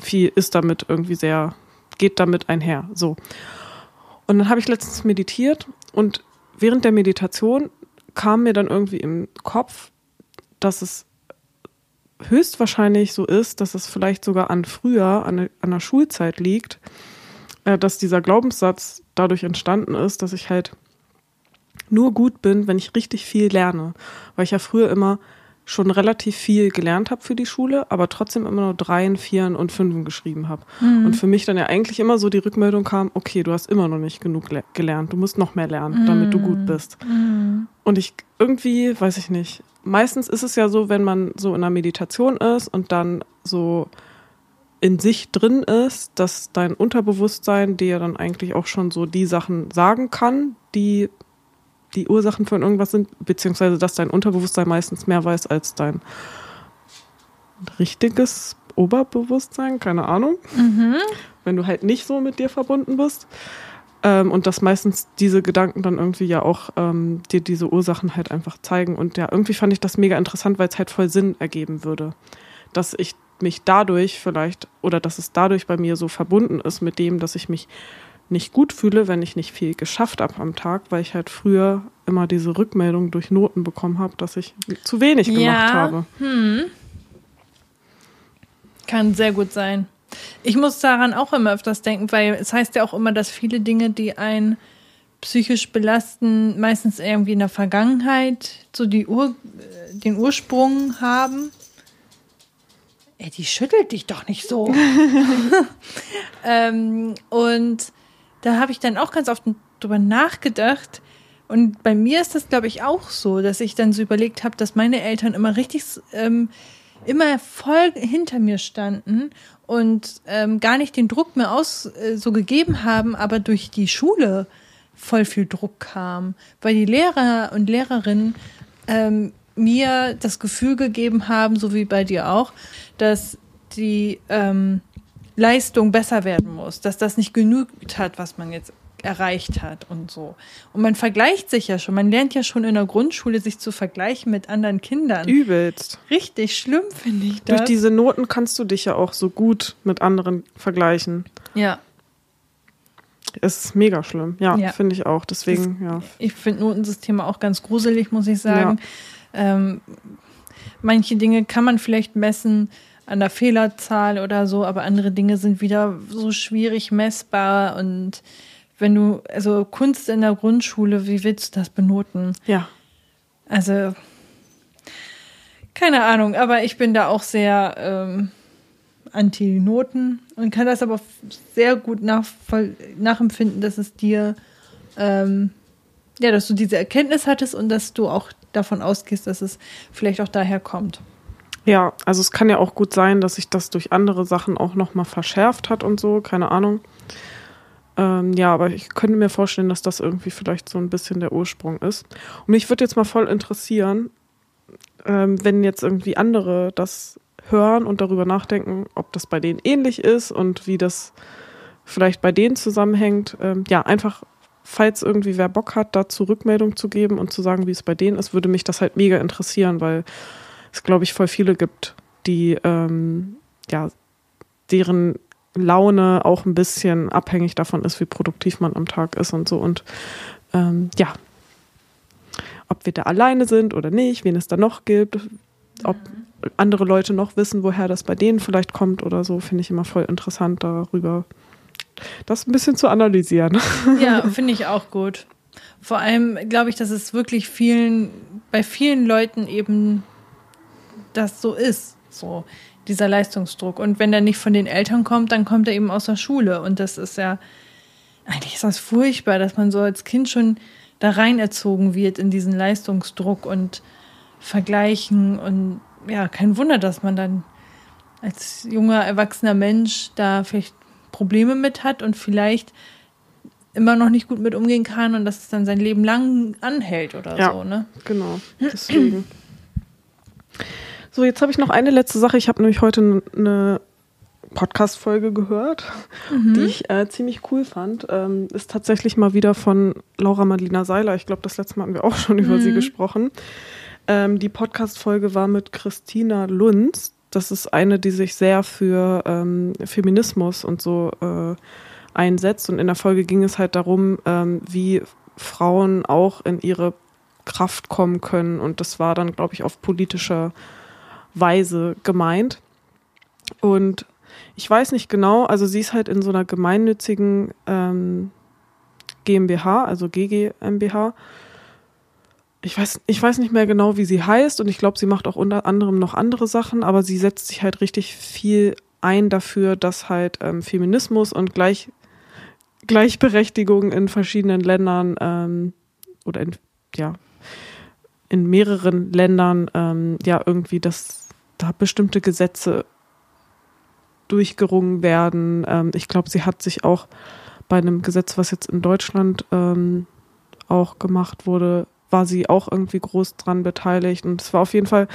viel, ist damit irgendwie sehr, geht damit einher. So. Und dann habe ich letztens meditiert und während der Meditation kam mir dann irgendwie im Kopf, dass es höchstwahrscheinlich so ist, dass es vielleicht sogar an früher, an, an der Schulzeit liegt, äh, dass dieser Glaubenssatz dadurch entstanden ist, dass ich halt nur gut bin, wenn ich richtig viel lerne. Weil ich ja früher immer schon relativ viel gelernt habe für die Schule, aber trotzdem immer nur Dreien, Vieren und Fünfen geschrieben habe. Und für mich dann ja eigentlich immer so die Rückmeldung kam, okay, du hast immer noch nicht genug le- gelernt, du musst noch mehr lernen, damit du gut bist. Und ich irgendwie, weiß ich nicht, meistens ist es ja so, wenn man so in einer Meditation ist und dann so in sich drin ist, dass dein Unterbewusstsein dir dann eigentlich auch schon so die Sachen sagen kann, die die Ursachen von irgendwas sind, beziehungsweise dass dein Unterbewusstsein meistens mehr weiß als dein richtiges Oberbewusstsein, keine Ahnung, wenn du halt nicht so mit dir verbunden bist. Ähm, und dass meistens diese Gedanken dann irgendwie ja auch ähm, dir diese Ursachen halt einfach zeigen. Und ja, irgendwie fand ich das mega interessant, weil es halt voll Sinn ergeben würde. Dass ich mich dadurch vielleicht oder dass es dadurch bei mir so verbunden ist mit dem, dass ich mich nicht gut fühle, wenn ich nicht viel geschafft habe am Tag, weil ich halt früher immer diese Rückmeldung durch Noten bekommen habe, dass ich zu wenig gemacht ja. habe. Hm. Kann sehr gut sein. Ich muss daran auch immer öfters denken, weil es heißt ja auch immer, dass viele Dinge, die einen psychisch belasten, meistens irgendwie in der Vergangenheit so die Ur den Ursprung haben. Ey, die schüttelt dich doch nicht so. [laughs] ähm, und da habe ich dann auch ganz oft drüber nachgedacht. Und bei mir ist das, glaube ich, auch so, dass ich dann so überlegt habe, dass meine Eltern immer richtig, ähm, immer voll hinter mir standen und ähm, gar nicht den Druck mehr aus äh, so gegeben haben, aber durch die Schule voll viel Druck kam, weil die Lehrer und Lehrerinnen ähm, mir das Gefühl gegeben haben, so wie bei dir auch, dass die ähm, Leistung besser werden muss, dass das nicht genügt hat, was man jetzt erreicht hat und so. Und man vergleicht sich ja schon, man lernt ja schon in der Grundschule, sich zu vergleichen mit anderen Kindern. Übelst. Richtig schlimm finde ich das. Durch diese Noten kannst du dich ja auch so gut mit anderen vergleichen. Ja. Es ist mega schlimm. Ja, Ja. finde ich auch. Deswegen, ja. Ich finde Notensysteme auch ganz gruselig, muss ich sagen. Ähm, manche Dinge kann man vielleicht messen an der Fehlerzahl oder so, aber andere Dinge sind wieder so schwierig messbar. Und wenn du, also Kunst in der Grundschule, wie willst du das benoten? Ja. Also, keine Ahnung, aber ich bin da auch sehr ähm, anti-Noten und kann das aber sehr gut nachempfinden, dass es dir, ähm, ja, dass du diese Erkenntnis hattest und dass du auch davon ausgehst, dass es vielleicht auch daher kommt. Ja, also es kann ja auch gut sein, dass sich das durch andere Sachen auch nochmal verschärft hat und so, keine Ahnung. Ähm, ja, aber ich könnte mir vorstellen, dass das irgendwie vielleicht so ein bisschen der Ursprung ist. Und mich würde jetzt mal voll interessieren, ähm, wenn jetzt irgendwie andere das hören und darüber nachdenken, ob das bei denen ähnlich ist und wie das vielleicht bei denen zusammenhängt. Ähm, ja, einfach, falls irgendwie wer Bock hat, dazu Rückmeldung zu geben und zu sagen, wie es bei denen ist, würde mich das halt mega interessieren, weil es, glaube ich, voll viele gibt, die, ähm, ja, deren Laune auch ein bisschen abhängig davon ist, wie produktiv man am Tag ist und so. Und ähm, ja, ob wir da alleine sind oder nicht, wen es da noch gibt, ob andere Leute noch wissen, woher das bei denen vielleicht kommt oder so, finde ich immer voll interessant darüber, das ein bisschen zu analysieren. [laughs] Ja, finde ich auch gut. Vor allem glaube ich, dass es wirklich vielen, bei vielen Leuten eben das so ist, so dieser Leistungsdruck. Und wenn der nicht von den Eltern kommt, dann kommt er eben aus der Schule. Und das ist ja, eigentlich ist das furchtbar, dass man so als Kind schon da rein erzogen wird in diesen Leistungsdruck und Vergleichen. Und ja, kein Wunder, dass man dann als junger, erwachsener Mensch da vielleicht Probleme mit hat und vielleicht immer noch nicht gut mit umgehen kann und dass es dann sein Leben lang anhält oder Ja. so, ne? Genau, deswegen. [clears throat] So, jetzt habe ich noch eine letzte Sache. Ich habe nämlich heute eine Podcast-Folge gehört, die ich äh, ziemlich cool fand. Ähm, ist tatsächlich mal wieder von Laura Madlina Seiler. Ich glaube, das letzte Mal hatten wir auch schon über sie gesprochen. Ähm, die Podcast-Folge war mit Christina Lunz. Das ist eine, die sich sehr für ähm, Feminismus und so äh, einsetzt. Und in der Folge ging es halt darum, ähm, wie Frauen auch in ihre Kraft kommen können. Und das war dann, glaube ich, auf politischer Weise gemeint. Und ich weiß nicht genau, also sie ist halt in so einer gemeinnützigen ähm, GmbH, also GG MBH. Ich weiß, ich weiß nicht mehr genau, wie sie heißt und ich glaube, sie macht auch unter anderem noch andere Sachen, aber sie setzt sich halt richtig viel ein dafür, dass halt ähm, Feminismus und Gleich, Gleichberechtigung in verschiedenen Ländern ähm, oder in, ja, in mehreren Ländern ähm, ja irgendwie, dass da bestimmte Gesetze durchgerungen werden. Ähm, ich glaube, sie hat sich auch bei einem Gesetz, was jetzt in Deutschland ähm, auch gemacht wurde, war sie auch irgendwie groß dran beteiligt. Und es war auf jeden Fall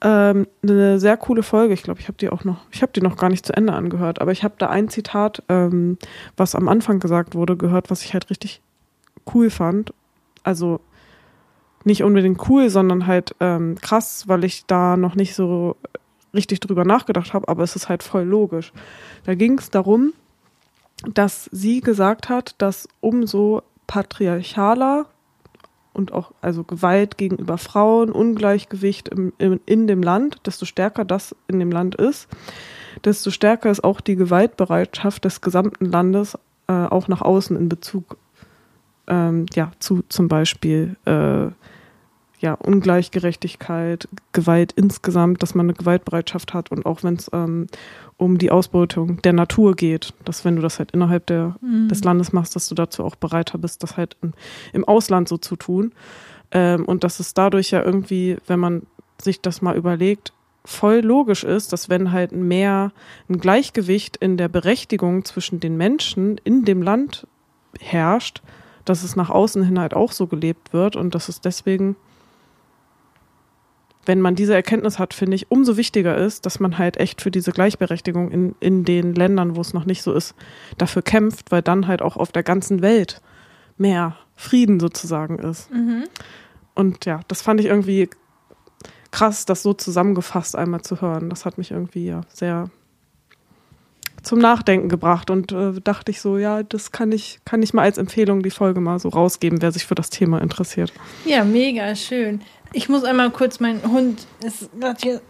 ähm, eine sehr coole Folge. Ich glaube, ich habe die auch noch, ich habe die noch gar nicht zu Ende angehört, aber ich habe da ein Zitat, ähm, was am Anfang gesagt wurde, gehört, was ich halt richtig cool fand. Also nicht unbedingt cool, sondern halt ähm, krass, weil ich da noch nicht so richtig drüber nachgedacht habe, aber es ist halt voll logisch. Da ging es darum, dass sie gesagt hat, dass umso patriarchaler und auch also Gewalt gegenüber Frauen, Ungleichgewicht im, im, in dem Land, desto stärker das in dem Land ist, desto stärker ist auch die Gewaltbereitschaft des gesamten Landes äh, auch nach außen in Bezug ähm, ja, zu zum Beispiel äh, ja, Ungleichgerechtigkeit, Gewalt insgesamt, dass man eine Gewaltbereitschaft hat und auch wenn es ähm, um die Ausbeutung der Natur geht, dass wenn du das halt innerhalb der, mhm. des Landes machst, dass du dazu auch bereiter bist, das halt im, im Ausland so zu tun. Ähm, und dass es dadurch ja irgendwie, wenn man sich das mal überlegt, voll logisch ist, dass wenn halt mehr ein Gleichgewicht in der Berechtigung zwischen den Menschen in dem Land herrscht, dass es nach außen hin halt auch so gelebt wird und dass es deswegen wenn man diese Erkenntnis hat, finde ich, umso wichtiger ist, dass man halt echt für diese Gleichberechtigung in, in den Ländern, wo es noch nicht so ist, dafür kämpft, weil dann halt auch auf der ganzen Welt mehr Frieden sozusagen ist. Mhm. Und ja, das fand ich irgendwie krass, das so zusammengefasst einmal zu hören. Das hat mich irgendwie ja sehr zum Nachdenken gebracht und äh, dachte ich so, ja, das kann ich, kann ich mal als Empfehlung die Folge mal so rausgeben, wer sich für das Thema interessiert. Ja, mega schön. Ich muss einmal kurz, mein Hund ist gerade hier.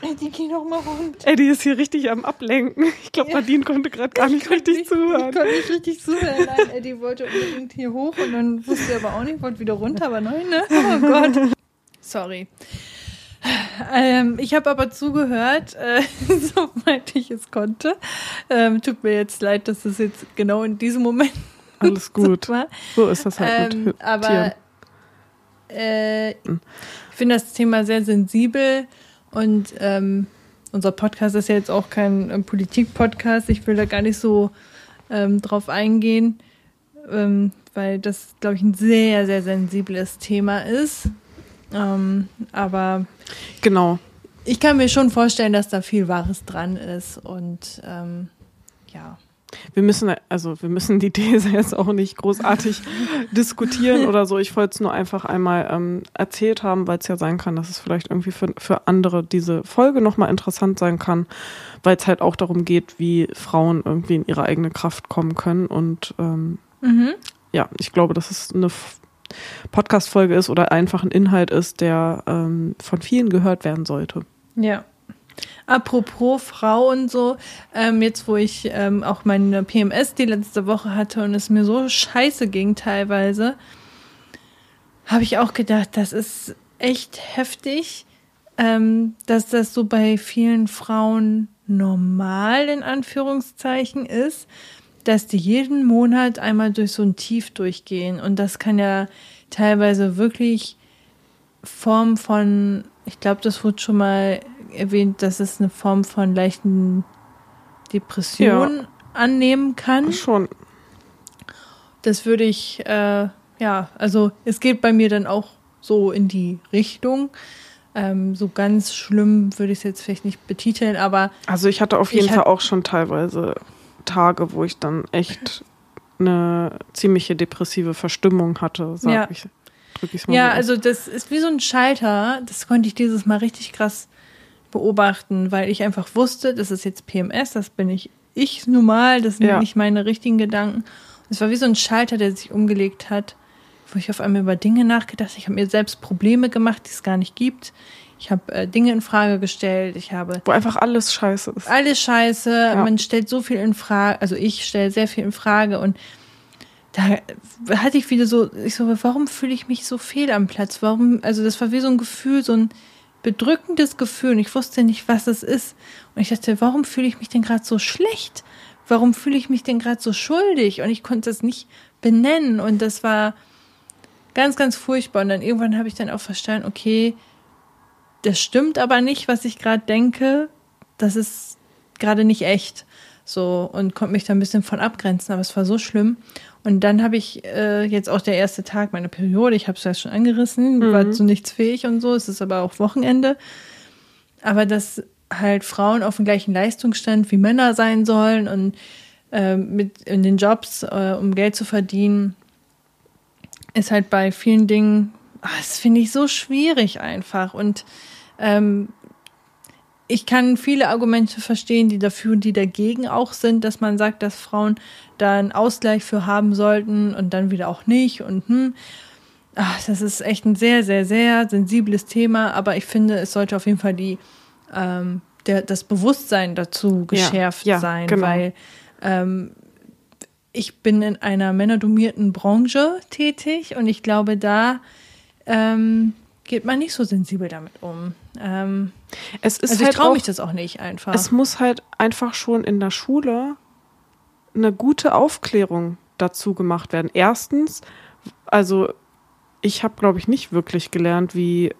Eddie, geh noch mal runter. Eddie ist hier richtig am Ablenken. Ich glaube, ja. Nadine konnte gerade gar nicht richtig nicht, zuhören. Ich konnte nicht richtig zuhören. Nein, Eddie wollte unbedingt hier hoch und dann wusste er aber auch nicht, wollte wieder runter, aber nein, ne? Oh Gott. Sorry. Ähm, ich habe aber zugehört, äh, [laughs] soweit ich es konnte. Ähm, tut mir jetzt leid, dass das jetzt genau in diesem Moment. Alles [laughs] gut. So, so ist das halt ähm, mit Aber Tieren. Äh, ich finde das Thema sehr sensibel und ähm, unser Podcast ist ja jetzt auch kein ähm, Politik-Podcast. Ich will da gar nicht so ähm, drauf eingehen, ähm, weil das, glaube ich, ein sehr, sehr sensibles Thema ist. Ähm, aber genau. Ich kann mir schon vorstellen, dass da viel Wahres dran ist und ähm, ja wir müssen, also wir müssen die [laughs] These jetzt auch nicht großartig diskutieren oder so. Ich wollte es nur einfach einmal ähm, erzählt haben, weil es ja sein kann, dass es vielleicht irgendwie für, für andere diese Folge nochmal interessant sein kann, weil es halt auch darum geht, wie Frauen irgendwie in ihre eigene Kraft kommen können. Und ähm, mhm. ja, ich glaube, dass es eine Podcast-Folge ist oder einfach ein Inhalt ist, der ähm, von vielen gehört werden sollte. Ja. Apropos Frau und so, ähm, jetzt wo ich ähm, auch meine PMS die letzte Woche hatte und es mir so scheiße ging teilweise, habe ich auch gedacht, das ist echt heftig, ähm, dass das so bei vielen Frauen normal in Anführungszeichen ist, dass die jeden Monat einmal durch so ein Tief durchgehen. Und das kann ja teilweise wirklich Form von, ich glaube, das wurde schon mal erwähnt, dass es eine Form von leichten Depression ja. annehmen kann. Schon. Das würde ich, äh, ja, also es geht bei mir dann auch so in die Richtung. Ähm, so ganz schlimm würde ich es jetzt vielleicht nicht betiteln, aber. Also ich hatte auf jeden Fall auch schon teilweise Tage, wo ich dann echt eine ziemliche depressive Verstimmung hatte, sag ja. ich. Ja, so also das ist wie so ein Schalter. Das konnte ich dieses Mal richtig krass beobachten, weil ich einfach wusste, das ist jetzt PMS, das bin ich ich normal, das sind ja. nicht meine richtigen Gedanken. Es war wie so ein Schalter, der sich umgelegt hat, wo ich auf einmal über Dinge nachgedacht habe. Ich habe mir selbst Probleme gemacht, die es gar nicht gibt. Ich habe äh, Dinge in Frage gestellt. Ich habe wo einfach alles scheiße ist. Alles scheiße. Ja. Man stellt so viel in Frage. Also ich stelle sehr viel in Frage und da hatte ich wieder so, ich so, warum fühle ich mich so fehl am Platz? Warum? Also das war wie so ein Gefühl, so ein bedrückendes Gefühl und ich wusste nicht, was es ist. Und ich dachte, warum fühle ich mich denn gerade so schlecht? Warum fühle ich mich denn gerade so schuldig? Und ich konnte es nicht benennen. Und das war ganz, ganz furchtbar. Und dann irgendwann habe ich dann auch verstanden, okay, das stimmt aber nicht, was ich gerade denke. Das ist gerade nicht echt. So und konnte mich da ein bisschen von abgrenzen, aber es war so schlimm. Und dann habe ich äh, jetzt auch der erste Tag meiner Periode, ich habe es ja schon angerissen, mhm. war zu nichts fähig und so, es ist aber auch Wochenende. Aber dass halt Frauen auf dem gleichen Leistungsstand wie Männer sein sollen und äh, mit in den Jobs, äh, um Geld zu verdienen, ist halt bei vielen Dingen, ach, das finde ich so schwierig einfach. Und ähm, ich kann viele Argumente verstehen, die dafür und die dagegen auch sind, dass man sagt, dass Frauen da einen Ausgleich für haben sollten und dann wieder auch nicht und hm. Ach, das ist echt ein sehr, sehr, sehr sensibles Thema, aber ich finde, es sollte auf jeden Fall die, ähm, der, das Bewusstsein dazu geschärft ja, ja, sein, genau. weil ähm, ich bin in einer männerdomierten Branche tätig und ich glaube, da ähm, geht man nicht so sensibel damit um. Ähm, es ist also halt ich traue mich das auch nicht einfach. Es muss halt einfach schon in der Schule eine gute Aufklärung dazu gemacht werden. Erstens, also ich habe, glaube ich, nicht wirklich gelernt, wie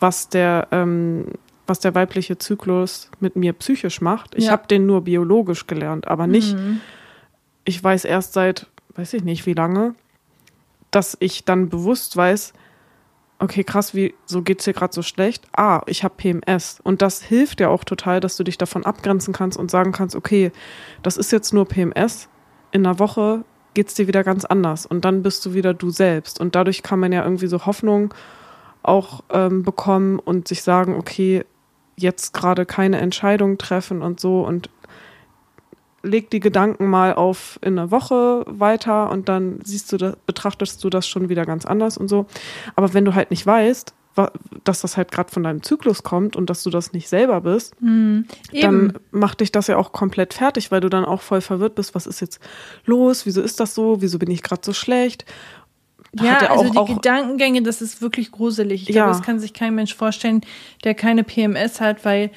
was der ähm, was der weibliche Zyklus mit mir psychisch macht. Ich ja. habe den nur biologisch gelernt, aber nicht. Mhm. Ich weiß erst seit, weiß ich nicht, wie lange, dass ich dann bewusst weiß, okay, krass, wie so geht's dir gerade so schlecht? Ah, ich habe PMS und das hilft ja auch total, dass du dich davon abgrenzen kannst und sagen kannst, okay, das ist jetzt nur PMS. In einer Woche geht's dir wieder ganz anders und dann bist du wieder du selbst und dadurch kann man ja irgendwie so Hoffnung auch ähm, bekommen und sich sagen, okay, jetzt gerade keine Entscheidung treffen und so und leg die Gedanken mal auf in eine Woche weiter und dann siehst du, das, betrachtest du das schon wieder ganz anders und so. Aber wenn du halt nicht weißt, dass das halt gerade von deinem Zyklus kommt und dass du das nicht selber bist, mm, dann macht dich das ja auch komplett fertig, weil du dann auch voll verwirrt bist, was ist jetzt los, wieso ist das so, wieso bin ich gerade so schlecht ja, also auch, die auch, Gedankengänge, das ist wirklich gruselig. Ich ja. glaube, das kann sich kein Mensch vorstellen, der keine PMS hat, weil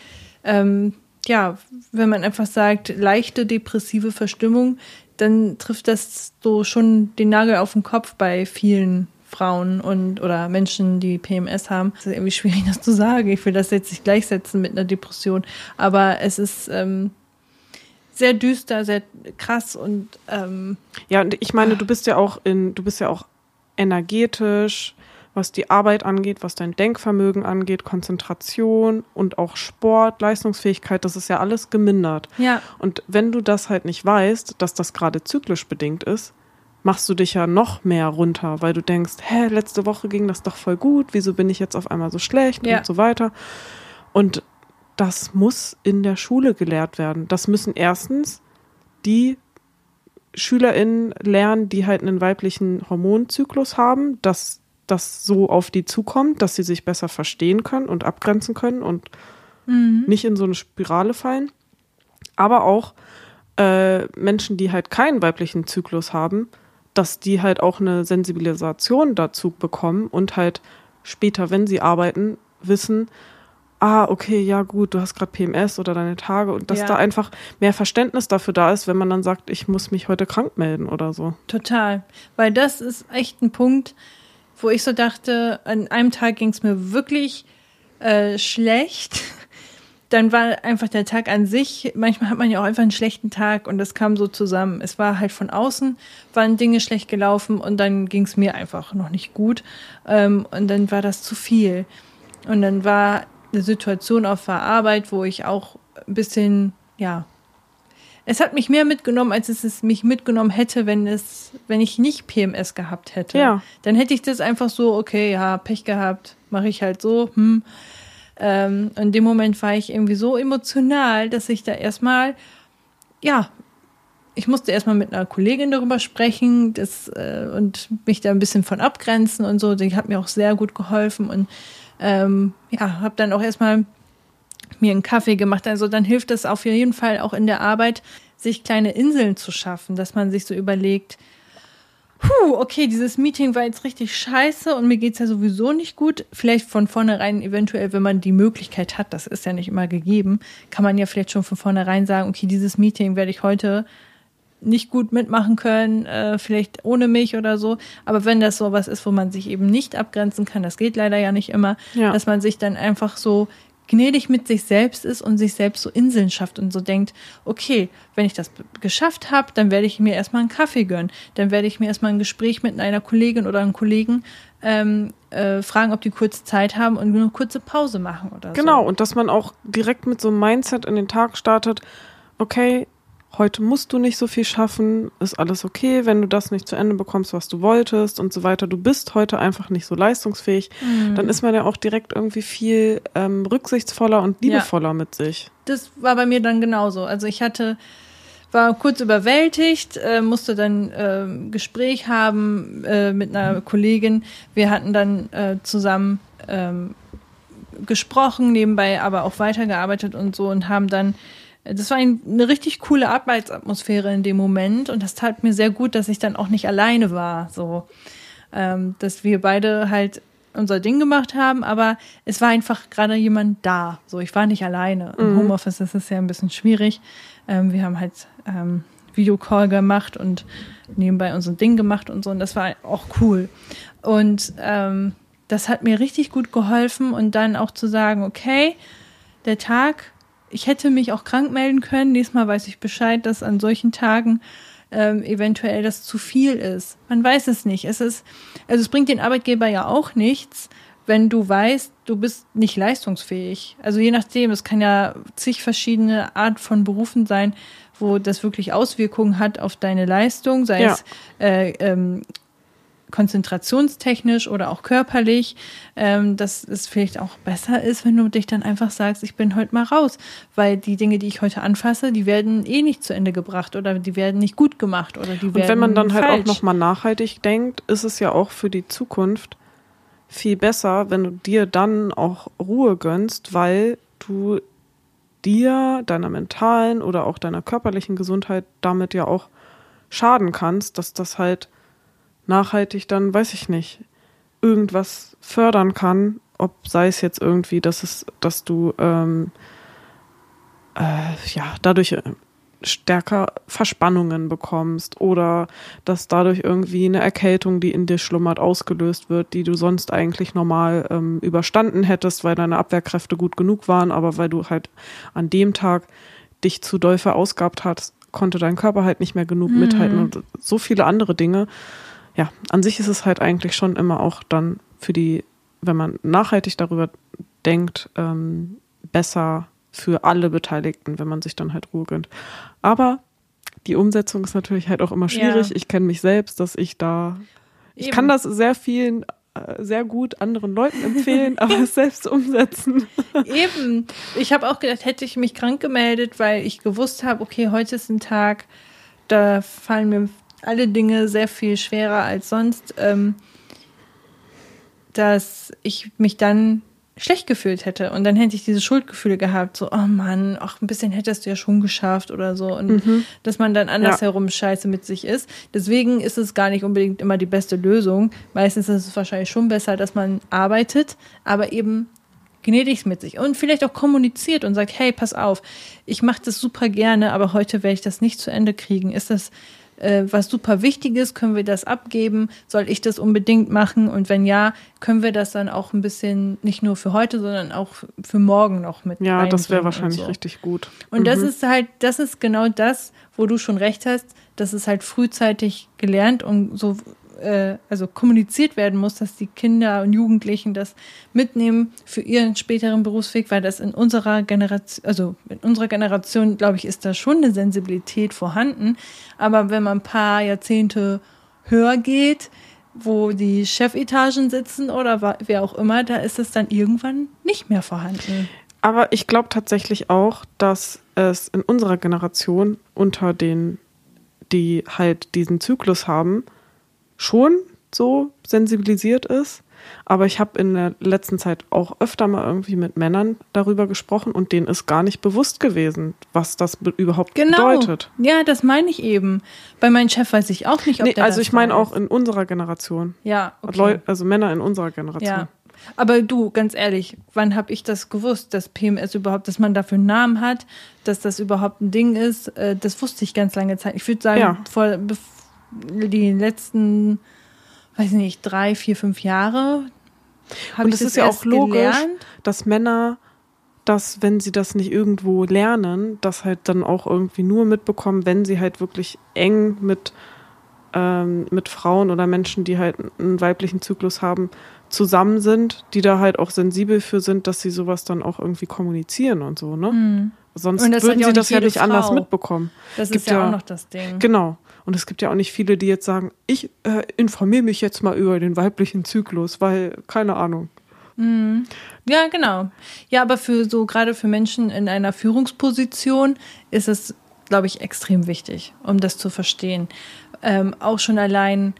ähm, ja, wenn man einfach sagt, leichte depressive Verstimmung, dann trifft das so schon den Nagel auf den Kopf bei vielen Frauen und oder Menschen, die PMS haben. Es ist irgendwie schwierig, das zu sagen. Ich will das jetzt nicht gleichsetzen mit einer Depression, aber es ist ähm, sehr düster, sehr krass und ähm, ja, und ich meine, du bist ja auch in, du bist ja auch energetisch, was die Arbeit angeht, was dein Denkvermögen angeht, Konzentration und auch Sport, Leistungsfähigkeit, das ist ja alles gemindert. Ja. Und wenn du das halt nicht weißt, dass das gerade zyklisch bedingt ist, machst du dich ja noch mehr runter, weil du denkst, hä, letzte Woche ging das doch voll gut, wieso bin ich jetzt auf einmal so schlecht ja. und so weiter. Und das muss in der Schule gelehrt werden. Das müssen erstens die SchülerInnen lernen, die halt einen weiblichen Hormonzyklus haben, dass das so auf die zukommt, dass sie sich besser verstehen können und abgrenzen können und mhm. nicht in so eine Spirale fallen. Aber auch äh, Menschen, die halt keinen weiblichen Zyklus haben, dass die halt auch eine Sensibilisation dazu bekommen und halt später, wenn sie arbeiten, wissen, ah, okay, ja gut, du hast gerade PMS oder deine Tage und dass ja. da einfach mehr Verständnis dafür da ist, wenn man dann sagt, ich muss mich heute krank melden oder so. Total, weil das ist echt ein Punkt, wo ich so dachte, an einem Tag ging es mir wirklich äh, schlecht. [laughs] Dann war einfach der Tag an sich, manchmal hat man ja auch einfach einen schlechten Tag und das kam so zusammen. Es war halt von außen, waren Dinge schlecht gelaufen und dann ging es mir einfach noch nicht gut. Ähm, und dann war das zu viel. Und dann war eine Situation auf der Arbeit, wo ich auch ein bisschen, ja, es hat mich mehr mitgenommen, als es, es mich mitgenommen hätte, wenn es, wenn ich nicht PMS gehabt hätte. Ja. Dann hätte ich das einfach so, okay, ja, Pech gehabt, mache ich halt so, hm. Ähm, in dem Moment war ich irgendwie so emotional, dass ich da erstmal, ja, ich musste erstmal mit einer Kollegin darüber sprechen das, äh, und mich da ein bisschen von abgrenzen und so. Die hat mir auch sehr gut geholfen und ähm, ja, habe dann auch erstmal mir einen Kaffee gemacht. Also dann hilft es auf jeden Fall auch in der Arbeit, sich kleine Inseln zu schaffen, dass man sich so überlegt, puh, okay, dieses Meeting war jetzt richtig scheiße und mir geht's ja sowieso nicht gut. Vielleicht von vornherein, eventuell, wenn man die Möglichkeit hat, das ist ja nicht immer gegeben, kann man ja vielleicht schon von vornherein sagen, okay, dieses Meeting werde ich heute nicht gut mitmachen können, äh, vielleicht ohne mich oder so. Aber wenn das sowas ist, wo man sich eben nicht abgrenzen kann, das geht leider ja nicht immer, ja. dass man sich dann einfach so gnädig mit sich selbst ist und sich selbst so Inseln schafft und so denkt, okay, wenn ich das geschafft habe, dann werde ich mir erstmal einen Kaffee gönnen, dann werde ich mir erstmal ein Gespräch mit einer Kollegin oder einem Kollegen ähm, äh, fragen, ob die kurze Zeit haben und eine kurze Pause machen oder genau, so. Genau, und dass man auch direkt mit so einem Mindset in den Tag startet, okay, heute musst du nicht so viel schaffen, ist alles okay, wenn du das nicht zu Ende bekommst, was du wolltest und so weiter. Du bist heute einfach nicht so leistungsfähig. Mhm. Dann ist man ja auch direkt irgendwie viel ähm, rücksichtsvoller und liebevoller ja. mit sich. Das war bei mir dann genauso. Also ich hatte war kurz überwältigt, äh, musste dann äh, Gespräch haben äh, mit einer Kollegin. Wir hatten dann äh, zusammen ähm, gesprochen, nebenbei aber auch weitergearbeitet und so und haben dann das war ein, eine richtig coole Arbeitsatmosphäre in dem Moment und das tat mir sehr gut, dass ich dann auch nicht alleine war, so, ähm, dass wir beide halt unser Ding gemacht haben, aber es war einfach gerade jemand da, so, ich war nicht alleine. Im mhm. Homeoffice ist es ja ein bisschen schwierig. Ähm, wir haben halt ähm, Videocall gemacht und nebenbei unser Ding gemacht und so und das war auch cool. Und ähm, das hat mir richtig gut geholfen und dann auch zu sagen, okay, der Tag ich hätte mich auch krank melden können. Diesmal weiß ich Bescheid, dass an solchen Tagen ähm, eventuell das zu viel ist. Man weiß es nicht. Es ist, also es bringt den Arbeitgeber ja auch nichts, wenn du weißt, du bist nicht leistungsfähig. Also je nachdem, es kann ja zig verschiedene Art von Berufen sein, wo das wirklich Auswirkungen hat auf deine Leistung, sei ja. es äh, ähm, konzentrationstechnisch oder auch körperlich, ähm, dass es vielleicht auch besser ist, wenn du dich dann einfach sagst, ich bin heute mal raus, weil die Dinge, die ich heute anfasse, die werden eh nicht zu Ende gebracht oder die werden nicht gut gemacht oder die werden Und wenn man dann falsch. halt auch nochmal nachhaltig denkt, ist es ja auch für die Zukunft viel besser, wenn du dir dann auch Ruhe gönnst, weil du dir, deiner mentalen oder auch deiner körperlichen Gesundheit damit ja auch schaden kannst, dass das halt nachhaltig dann, weiß ich nicht, irgendwas fördern kann, ob sei es jetzt irgendwie, dass es, dass du ähm, äh, ja dadurch äh, stärker Verspannungen bekommst oder dass dadurch irgendwie eine Erkältung, die in dir schlummert, ausgelöst wird, die du sonst eigentlich normal ähm, überstanden hättest, weil deine Abwehrkräfte gut genug waren, aber weil du halt an dem Tag dich zu doll verausgabt hast, konnte dein Körper halt nicht mehr genug mhm. mithalten und so viele andere Dinge ja, an sich ist es halt eigentlich schon immer auch dann für die, wenn man nachhaltig darüber denkt, ähm, besser für alle Beteiligten, wenn man sich dann halt Ruhe gönnt. Aber die Umsetzung ist natürlich halt auch immer schwierig. Ja. Ich kenne mich selbst, dass ich da, Eben. ich kann das sehr vielen äh, sehr gut anderen Leuten empfehlen, [laughs] aber es selbst umsetzen. Eben. Ich habe auch gedacht, hätte ich mich krank gemeldet, weil ich gewusst habe, okay, heute ist ein Tag, da fallen mir alle Dinge sehr viel schwerer als sonst, ähm, dass ich mich dann schlecht gefühlt hätte und dann hätte ich diese Schuldgefühle gehabt, so, oh Mann, ach, ein bisschen hättest du ja schon geschafft oder so und mhm. dass man dann andersherum ja. scheiße mit sich ist. Deswegen ist es gar nicht unbedingt immer die beste Lösung. Meistens ist es wahrscheinlich schon besser, dass man arbeitet, aber eben gnädig mit sich und vielleicht auch kommuniziert und sagt, hey, pass auf, ich mache das super gerne, aber heute werde ich das nicht zu Ende kriegen. Ist das äh, was super wichtig ist, können wir das abgeben? Soll ich das unbedingt machen? Und wenn ja, können wir das dann auch ein bisschen nicht nur für heute, sondern auch für morgen noch mit Ja, das wäre wahrscheinlich so. richtig gut. Und mhm. das ist halt, das ist genau das, wo du schon recht hast, das ist halt frühzeitig gelernt und so äh, also kommuniziert werden muss, dass die Kinder und Jugendlichen das mitnehmen für ihren späteren Berufsweg, weil das in unserer Generation, also in unserer Generation, glaube ich, ist da schon eine Sensibilität vorhanden. Aber wenn man ein paar Jahrzehnte höher geht, wo die Chefetagen sitzen oder wer auch immer, da ist es dann irgendwann nicht mehr vorhanden. Aber ich glaube tatsächlich auch, dass es in unserer Generation unter den, die halt diesen Zyklus haben, schon so sensibilisiert ist. Aber ich habe in der letzten Zeit auch öfter mal irgendwie mit Männern darüber gesprochen und denen ist gar nicht bewusst gewesen, was das überhaupt genau. bedeutet. Ja, das meine ich eben. Bei meinem Chef weiß ich auch nicht, ob nee, der Also ich meine auch in unserer Generation. Ja, okay. also Männer in unserer Generation. Ja. Aber du, ganz ehrlich, wann habe ich das gewusst, dass PMS überhaupt, dass man dafür einen Namen hat, dass das überhaupt ein Ding ist? Äh, das wusste ich ganz lange Zeit. Ich würde sagen, ja. vor, die letzten, weiß ich nicht, drei, vier, fünf Jahre ich das ist ja auch logisch, gelernt. dass Männer dass wenn sie das nicht irgendwo lernen, das halt dann auch irgendwie nur mitbekommen, wenn sie halt wirklich eng mit, ähm, mit Frauen oder Menschen, die halt einen weiblichen Zyklus haben, zusammen sind, die da halt auch sensibel für sind, dass sie sowas dann auch irgendwie kommunizieren und so, ne? Mhm. Sonst Und würden sie das ja nicht anders Frau. mitbekommen. Das Gibt ist ja, ja- auch noch das Ding. Genau. Und es gibt ja auch nicht viele, die jetzt sagen, ich äh, informiere mich jetzt mal über den weiblichen Zyklus, weil, keine Ahnung. Ja, genau. Ja, aber für so, gerade für Menschen in einer Führungsposition ist es, glaube ich, extrem wichtig, um das zu verstehen. Ähm, auch schon allein,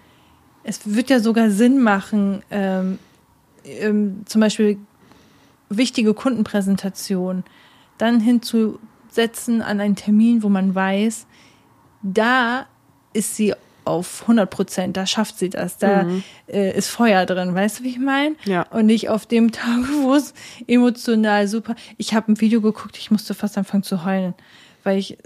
es wird ja sogar Sinn machen, ähm, ähm, zum Beispiel wichtige Kundenpräsentation dann hinzusetzen an einen Termin, wo man weiß, da ist sie auf 100 Prozent, da schafft sie das, da äh, ist Feuer drin, weißt du, wie ich meine? Ja. Und nicht auf dem [laughs] Tag, wo es emotional super. Ich habe ein Video geguckt, ich musste fast anfangen zu heulen, weil ich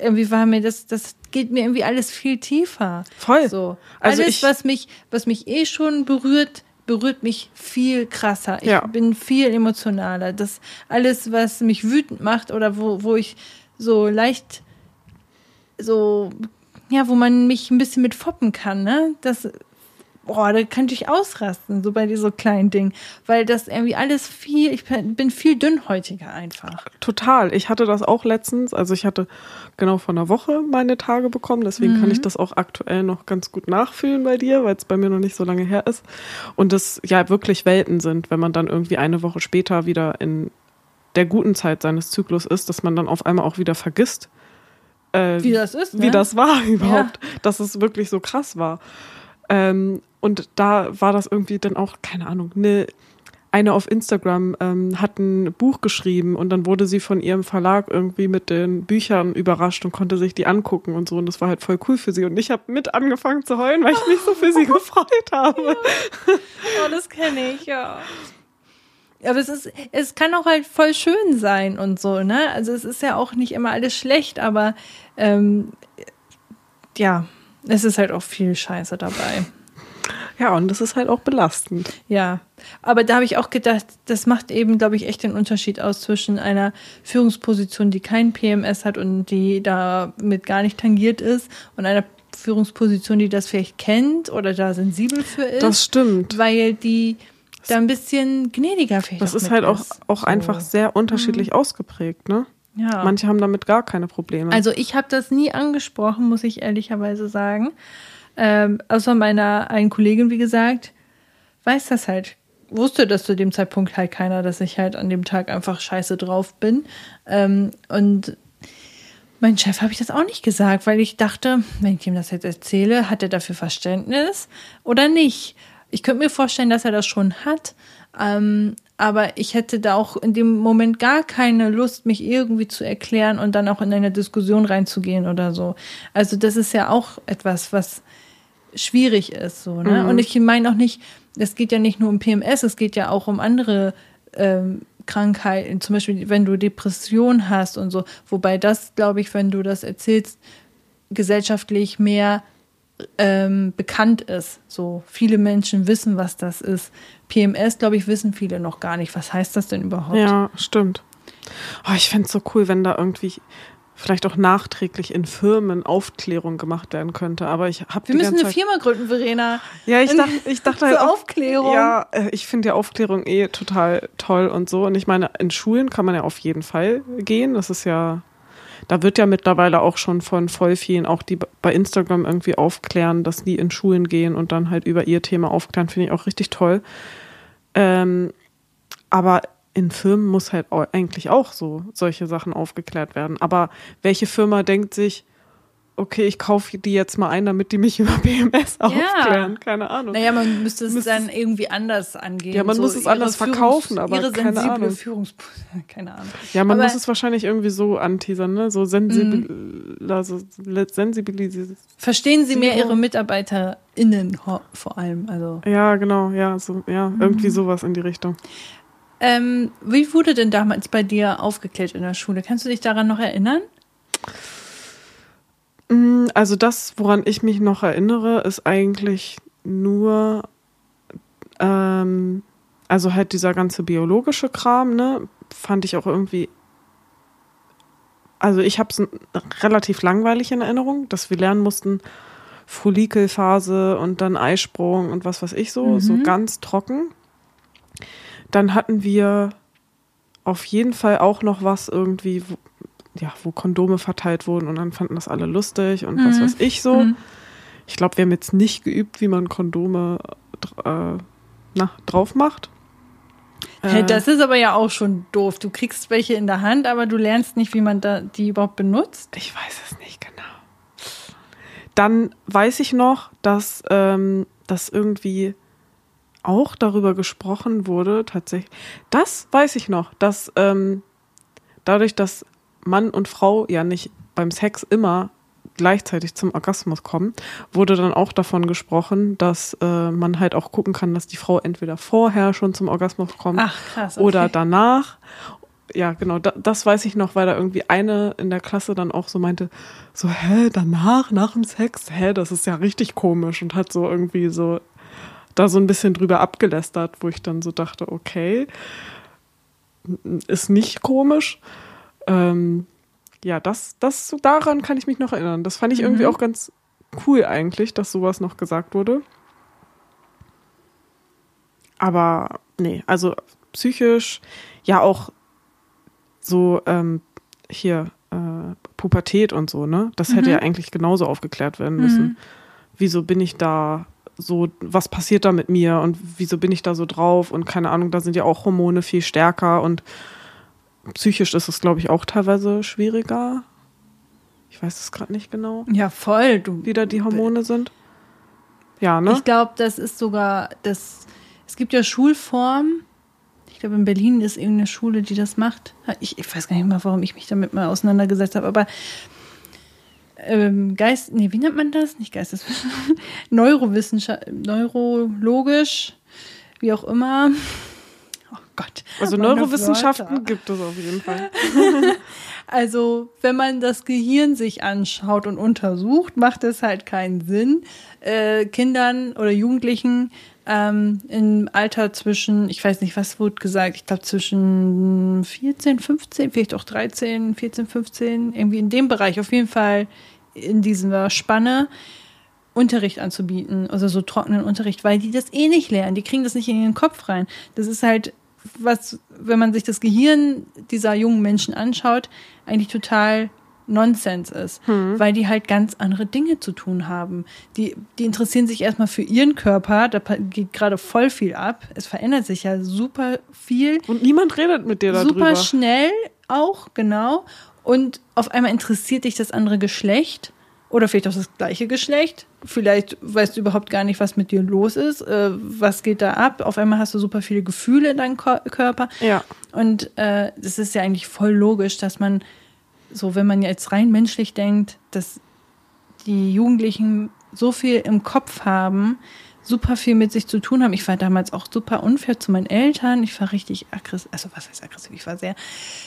irgendwie war mir das, das geht mir irgendwie alles viel tiefer. Voll. So Also alles, was mich, was mich eh schon berührt, berührt mich viel krasser. Ich Ja. bin viel emotionaler. Das alles, was mich wütend macht oder wo, wo ich so leicht so, ja, wo man mich ein bisschen mit foppen kann, ne? Das, boah, da könnte ich ausrasten, so bei diesen kleinen Dingen. Weil das irgendwie alles viel, ich bin viel dünnhäutiger einfach. Total. Ich hatte das auch letztens. Also ich hatte genau vor einer Woche meine Tage bekommen. Deswegen kann ich das auch aktuell noch ganz gut nachfühlen bei dir, weil es bei mir noch nicht so lange her ist. Und das ja wirklich Welten sind, wenn man dann irgendwie eine Woche später wieder in der guten Zeit seines Zyklus ist, dass man dann auf einmal auch wieder vergisst, äh, Wie das ist, wie ne? das war [laughs] überhaupt, dass es wirklich so krass war. Ähm, und da war das irgendwie dann auch, keine Ahnung, eine, eine auf Instagram ähm, hat ein Buch geschrieben und dann wurde sie von ihrem Verlag irgendwie mit den Büchern überrascht und konnte sich die angucken und so. Und das war halt voll cool für sie. Und ich habe mit angefangen zu heulen, weil ich mich so für sie [laughs] gefreut habe. Oh, das kenne ich, ja. Aber es ist, es kann auch halt voll schön sein und so, ne? Also es ist ja auch nicht immer alles schlecht, aber ähm, ja, es ist halt auch viel Scheiße dabei. Ja, und das ist halt auch belastend. Ja, aber da habe ich auch gedacht, das macht eben, glaube ich, echt den Unterschied aus zwischen einer Führungsposition, die kein PMS hat und die damit gar nicht tangiert ist, und einer Führungsposition, die das vielleicht kennt oder da sensibel für ist. Das stimmt. weil die da ein bisschen gnädiger vielleicht Das ist halt auch, ist. auch So. einfach sehr unterschiedlich ausgeprägt, ne? Ja. Manche haben damit gar keine Probleme. Also ich habe das nie angesprochen, muss ich ehrlicherweise sagen. Ähm, außer meiner einen Kollegin, wie gesagt, weiß das halt. Wusste das zu dem Zeitpunkt halt keiner, dass ich halt an dem Tag einfach scheiße drauf bin. Ähm, und mein Chef habe ich das auch nicht gesagt, weil ich dachte, wenn ich ihm das jetzt erzähle, hat er dafür Verständnis oder nicht? Ich könnte mir vorstellen, dass er das schon hat, ähm, aber ich hätte da auch in dem Moment gar keine Lust, mich irgendwie zu erklären und dann auch in eine Diskussion reinzugehen oder so. Also das ist ja auch etwas, was schwierig ist, so, ne? Und ich meine auch nicht, es geht ja nicht nur um PMS, es geht ja auch um andere ähm, Krankheiten, zum Beispiel, wenn du Depression hast und so, wobei das, glaube ich, wenn du das erzählst, gesellschaftlich mehr ähm, bekannt ist. So viele Menschen wissen, was das ist. PMS, glaube ich, wissen viele noch gar nicht. Was heißt das denn überhaupt? Ja, stimmt. Oh, ich fände es so cool, wenn da irgendwie vielleicht auch nachträglich in Firmen Aufklärung gemacht werden könnte. Aber ich habe Wir müssen eine Firma gründen, Verena. Ja, ich dachte, ich dachte [laughs] halt auch- Aufklärung. Ja, äh, ich finde ja Aufklärung eh total toll und so. Und ich meine, in Schulen kann man ja auf jeden Fall gehen. Das ist ja, da wird ja mittlerweile auch schon von voll vielen, auch die bei Instagram irgendwie aufklären, dass die in Schulen gehen und dann halt über ihr Thema aufklären, finde ich auch richtig toll. Ähm, aber in Firmen muss halt eigentlich auch so solche Sachen aufgeklärt werden. Aber welche Firma denkt sich, okay, ich kaufe die jetzt mal ein, damit die mich [laughs] über BMS aufklären? Keine Ahnung. Naja, man müsste es Müsste dann irgendwie anders angehen. Ja, man muss es anders verkaufen, aber ihre keine sensible Ahnung. Führungs... [laughs] Keine Ahnung. Ja, man Aber- muss es wahrscheinlich irgendwie so anteasern, ne? So sensibil, also sensibilisiert. Verstehen Sie mehr. Ihre MitarbeiterInnen vor allem. Also, Ja, genau, ja, so, ja, irgendwie Mhm. sowas in die Richtung. ähm, wie wurde denn damals bei dir aufgeklärt in der Schule? Kannst du dich daran noch erinnern? Mm, Also das, woran ich mich noch erinnere, ist eigentlich nur, ähm, also halt dieser ganze biologische Kram, ne? fand ich auch irgendwie. Also ich habe es relativ langweilig in Erinnerung, dass wir lernen mussten, Follikelphase und dann Eisprung und was weiß ich so, mhm. so ganz trocken. Dann hatten wir auf jeden Fall auch noch was irgendwie, ja, wo Kondome verteilt wurden und dann fanden das alle lustig und mhm. was weiß ich so. Mhm. Ich glaube, wir haben jetzt nicht geübt, wie man Kondome äh, na, drauf macht. Hey, das ist aber ja auch schon doof. Du kriegst welche in der Hand, aber du lernst nicht, wie man da, die überhaupt benutzt. Ich weiß es nicht genau. Dann weiß ich noch, dass ähm, das irgendwie auch darüber gesprochen wurde, tatsächlich. Das weiß ich noch, dass ähm, dadurch, dass Mann und Frau ja nicht beim Sex immer gleichzeitig zum Orgasmus kommen, wurde dann auch davon gesprochen, dass äh, man halt auch gucken kann, dass die Frau entweder vorher schon zum Orgasmus kommt Ach, krass, okay. oder danach. Ja, genau, da, das weiß ich noch, weil da irgendwie eine in der Klasse dann auch so meinte, so, hä, danach, nach dem Sex, hä, das ist ja richtig komisch und hat so irgendwie so da so ein bisschen drüber abgelästert, wo ich dann so dachte, okay, ist nicht komisch. Ähm, ja, das, das, daran kann ich mich noch erinnern. Das fand ich mhm. irgendwie auch ganz cool eigentlich, dass sowas noch gesagt wurde. Aber nee, also psychisch, ja auch so ähm, hier äh, Pubertät und so, ne? Das mhm. hätte ja eigentlich genauso aufgeklärt werden müssen. Mhm. Wieso bin ich da so, was passiert da mit mir und wieso bin ich da so drauf und keine Ahnung, da sind ja auch Hormone viel stärker und psychisch ist es, glaube ich, auch teilweise schwieriger. Ich weiß es gerade nicht genau. Ja, voll. Du, wie da die Hormone sind. Ja, ne? Ich glaube, das ist sogar, das, es gibt ja Schulformen. Ich glaube, in Berlin ist irgendeine Schule, die das macht. Ich, ich weiß gar nicht mal, warum ich mich damit mal auseinandergesetzt habe, aber ähm, Geist, nee, wie nennt man das? Nicht Geisteswissenschaft, [laughs] Neurowissenschaft, neurologisch, wie auch immer. Gott. Also Neurowissenschaften gibt es auf jeden Fall. [laughs] also, wenn man das Gehirn sich anschaut und untersucht, macht es halt keinen Sinn, äh, Kindern oder Jugendlichen ähm, im Alter zwischen, ich weiß nicht, was wurde gesagt, ich glaube zwischen 14, 15, vielleicht auch 13, 14, 15, irgendwie in dem Bereich, auf jeden Fall in dieser Spanne Unterricht anzubieten, also so trockenen Unterricht, weil die das eh nicht lernen, die kriegen das nicht in ihren Kopf rein. Das ist halt was, wenn man sich das Gehirn dieser jungen Menschen anschaut, eigentlich total Nonsens ist, hm. weil die halt ganz andere Dinge zu tun haben. Die, die interessieren sich erstmal für ihren Körper, da geht gerade voll viel ab. Es verändert sich ja super viel. Und niemand redet mit dir darüber. Super schnell auch, genau. Und auf einmal interessiert dich das andere Geschlecht oder vielleicht auch das gleiche Geschlecht. Vielleicht weißt du überhaupt gar nicht, was mit dir los ist. Äh, was geht da ab? Auf einmal hast du super viele Gefühle in deinem Ko Körper. Ja. Und äh, das ist ja eigentlich voll logisch, dass man so, wenn man jetzt rein menschlich denkt, dass die Jugendlichen so viel im Kopf haben, super viel mit sich zu tun haben. Ich war damals auch super unfair zu meinen Eltern. Ich war richtig aggressiv, also was heißt aggressiv? Ich war sehr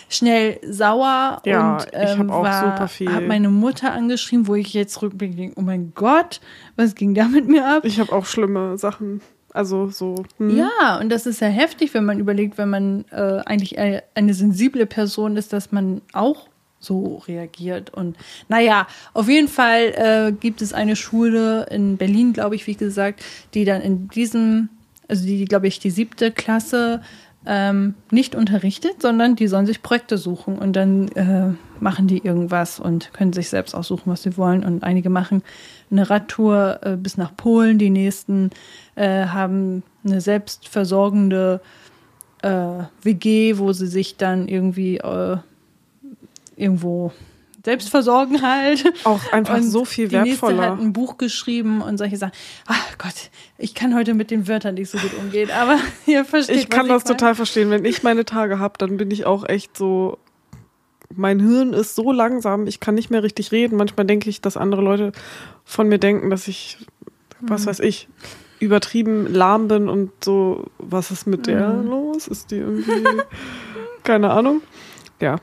schnell sauer ja, und ähm, habe meine Mutter angeschrieben, wo ich jetzt rückblickend oh mein Gott, was ging da mit mir ab? Ich habe auch schlimme Sachen. Also so. Hm. Ja, und das ist ja heftig, wenn man überlegt, wenn man äh, eigentlich eine sensible Person ist, dass man auch so reagiert. Und naja, auf jeden Fall äh, gibt es eine Schule in Berlin, glaube ich, wie gesagt, die dann in diesem, also die, glaube ich, die siebte Klasse ähm, nicht unterrichtet, sondern die sollen sich Projekte suchen und dann äh, machen die irgendwas und können sich selbst aussuchen, was sie wollen. Und einige machen eine Radtour äh, bis nach Polen, die nächsten äh, haben eine selbstversorgende äh, WG, wo sie sich dann irgendwie äh, irgendwo selbst versorgen halt. Auch einfach und so viel wertvoller. Die nächste hat ein Buch geschrieben und solche Sachen. Ach Gott, ich kann heute mit den Wörtern nicht so gut umgehen, aber [laughs] ihr versteht Ich kann das ich total verstehen. Wenn ich meine Tage habe, dann bin ich auch echt so mein Hirn ist so langsam, ich kann nicht mehr richtig reden. Manchmal denke ich, dass andere Leute von mir denken, dass ich, was mhm. weiß ich, übertrieben lahm bin und so, was ist mit der mhm. los? Ist die irgendwie, keine Ahnung. Ja,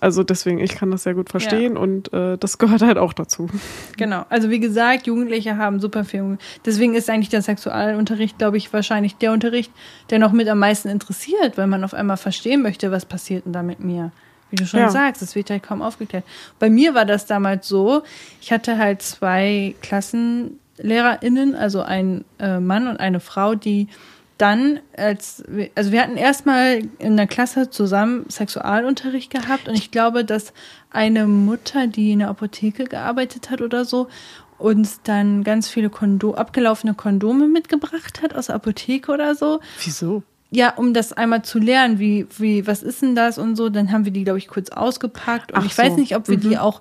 Also deswegen, ich kann das sehr gut verstehen ja. und äh, das gehört halt auch dazu. Genau. Also wie gesagt, Jugendliche haben super viel. Deswegen ist eigentlich der Sexualunterricht, glaube ich, wahrscheinlich der Unterricht, der noch mit am meisten interessiert, weil man auf einmal verstehen möchte, was passiert denn da mit mir. Wie du schon ja. sagst, es wird halt kaum aufgeklärt. Bei mir war das damals so, ich hatte halt zwei KlassenlehrerInnen, also ein äh, Mann und eine Frau, die dann, als also wir hatten erstmal in der Klasse zusammen Sexualunterricht gehabt und ich glaube, dass eine Mutter, die in der Apotheke gearbeitet hat oder so, uns dann ganz viele Kondo abgelaufene Kondome mitgebracht hat aus der Apotheke oder so. Wieso? Ja, um das einmal zu lernen, wie, wie, was ist denn das und so, dann haben wir die, glaube ich, kurz ausgepackt. Und Ach ich so. weiß nicht, ob wir mhm. die auch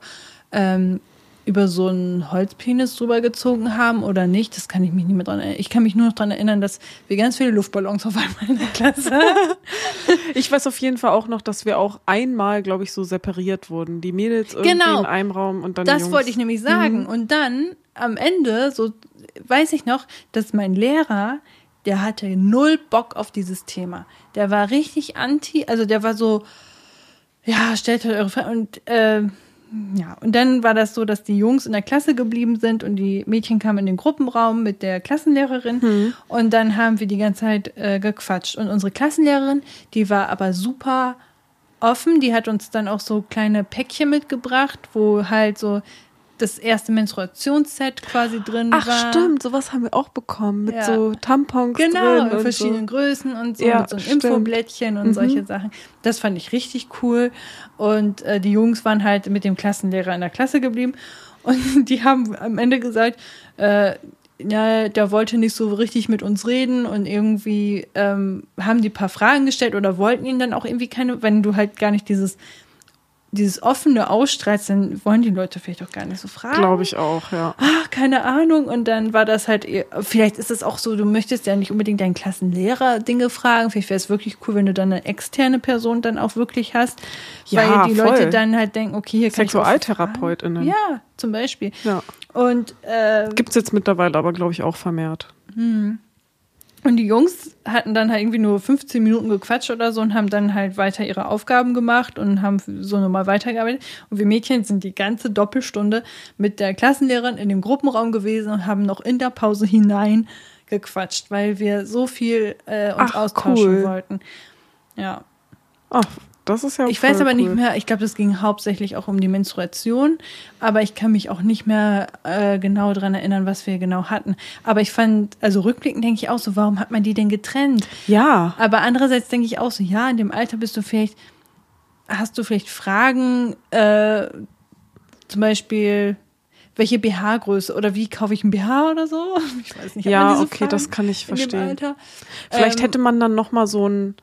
ähm, über so einen Holzpenis drüber gezogen haben oder nicht. Das kann ich mich nicht mehr dran erinnern. Ich kann mich nur noch dran erinnern, dass wir ganz viele Luftballons auf einmal in der Klasse [laughs] ich weiß auf jeden Fall auch noch, dass wir auch einmal, glaube ich, so separiert wurden. Die Mädels irgendwie genau. in einem Raum und dann Das die Jungs. wollte ich nämlich sagen. Mhm. Und dann am Ende, so weiß ich noch, dass mein Lehrer, der hatte null Bock auf dieses Thema. Der war richtig anti, also der war so, ja, stellt halt eure Fragen und äh, ja, und dann war das so, dass die Jungs in der Klasse geblieben sind und die Mädchen kamen in den Gruppenraum mit der Klassenlehrerin mhm. und dann haben wir die ganze Zeit äh, gequatscht. Und unsere Klassenlehrerin, die war aber super offen, die hat uns dann auch so kleine Päckchen mitgebracht, wo halt so das erste Menstruationsset quasi drin Ach, war. Ach stimmt, sowas haben wir auch bekommen mit ja. so Tampons genau, drin in verschiedenen so. Größen und so ja, mit so einem Infoblättchen und mhm. solche Sachen. Das fand ich richtig cool und äh, die Jungs waren halt mit dem Klassenlehrer in der Klasse geblieben und [laughs] die haben am Ende gesagt, äh, ja, der wollte nicht so richtig mit uns reden und irgendwie ähm, haben die paar Fragen gestellt oder wollten ihn dann auch irgendwie keine, wenn du halt gar nicht dieses dieses offene Ausstrahlst, dann wollen die Leute vielleicht auch gar nicht so fragen. Glaube ich auch, ja. Ach, keine Ahnung. Und dann war das halt, vielleicht ist es auch so, du möchtest ja nicht unbedingt deinen Klassenlehrer Dinge fragen. Vielleicht wäre es wirklich cool, wenn du dann eine externe Person dann auch wirklich hast. Ja, weil die voll. Leute dann halt denken, okay, hier kann Sexualtherapeutinnen. Ja, zum Beispiel. Ja. Und äh, gibt es jetzt mittlerweile aber, glaube ich, auch vermehrt. Hm. Und die Jungs hatten dann halt irgendwie nur 15 Minuten gequatscht oder so und haben dann halt weiter ihre Aufgaben gemacht und haben so nochmal weitergearbeitet. Und wir Mädchen sind die ganze Doppelstunde mit der Klassenlehrerin in dem Gruppenraum gewesen und haben noch in der Pause hinein gequatscht, weil wir so viel äh, uns Ach, austauschen cool. wollten. Ja. Ach, das ist ja Ich weiß aber cool. nicht mehr, ich glaube, das ging hauptsächlich auch um die Menstruation, aber ich kann mich auch nicht mehr äh, genau daran erinnern, was wir genau hatten. Aber ich fand, also rückblickend denke ich auch so, warum hat man die denn getrennt? Ja. Aber andererseits denke ich auch so, ja, in dem Alter bist du vielleicht, hast du vielleicht Fragen, äh, zum Beispiel, welche BH-Größe oder wie kaufe ich ein BH oder so? [laughs] Ich weiß nicht. Ja, okay, Fragen das kann ich verstehen. Vielleicht ähm, hätte man dann noch mal so ein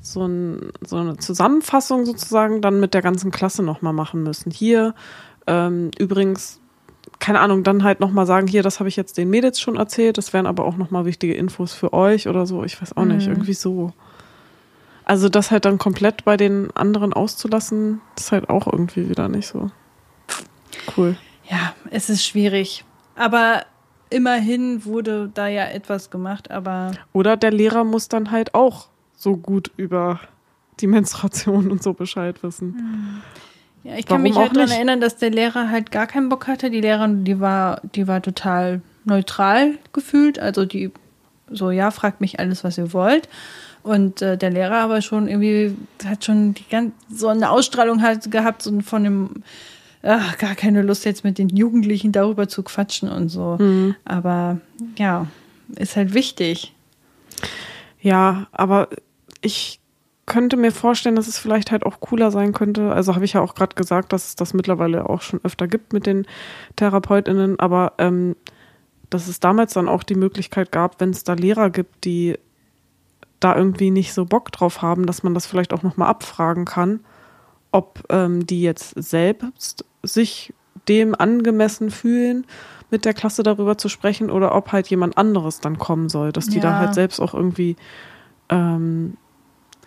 so, ein, so eine Zusammenfassung sozusagen dann mit der ganzen Klasse nochmal machen müssen. Hier ähm, übrigens, keine Ahnung, dann halt nochmal sagen, hier, das habe ich jetzt den Mädels schon erzählt, das wären aber auch nochmal wichtige Infos für euch oder so, ich weiß auch mhm. nicht, irgendwie so. Also das halt dann komplett bei den anderen auszulassen, ist halt auch irgendwie wieder nicht so cool. Ja, es ist schwierig. Aber immerhin wurde da ja etwas gemacht, aber. Oder der Lehrer muss dann halt auch so gut über die Menstruation und so Bescheid wissen. Hm. Ja, ich kann Warum mich halt daran erinnern, dass der Lehrer halt gar keinen Bock hatte. Die Lehrerin, die war, die war total neutral gefühlt. Also die so, ja, fragt mich alles, was ihr wollt. Und äh, der Lehrer aber schon irgendwie hat schon die ganz, so eine Ausstrahlung halt gehabt, so von dem, ach, gar keine Lust jetzt mit den Jugendlichen darüber zu quatschen und so. Mhm. Aber ja, ist halt wichtig. Ja, aber ich könnte mir vorstellen, dass es vielleicht halt auch cooler sein könnte. Also habe ich ja auch gerade gesagt, dass es das mittlerweile auch schon öfter gibt mit den TherapeutInnen, aber ähm, dass es damals dann auch die Möglichkeit gab, wenn es da Lehrer gibt, die da irgendwie nicht so Bock drauf haben, dass man das vielleicht auch nochmal abfragen kann, ob ähm, die jetzt selbst sich dem angemessen fühlen, mit der Klasse darüber zu sprechen oder ob halt jemand anderes dann kommen soll, dass die ja. da halt selbst auch irgendwie ähm,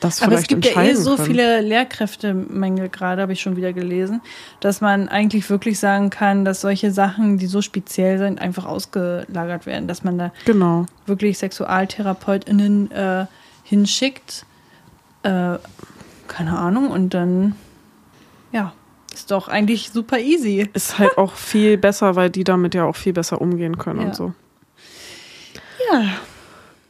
das Aber es gibt ja eh so können. viele Lehrkräftemängel gerade, habe ich schon wieder gelesen, dass man eigentlich wirklich sagen kann, dass solche Sachen, die so speziell sind, einfach ausgelagert werden, dass man da genau. wirklich SexualtherapeutInnen äh, hinschickt. Äh, keine Ahnung, und dann ja, ist doch eigentlich super easy. [laughs] Ist halt auch viel besser, weil die damit ja auch viel besser umgehen können Ja. und so. Ja,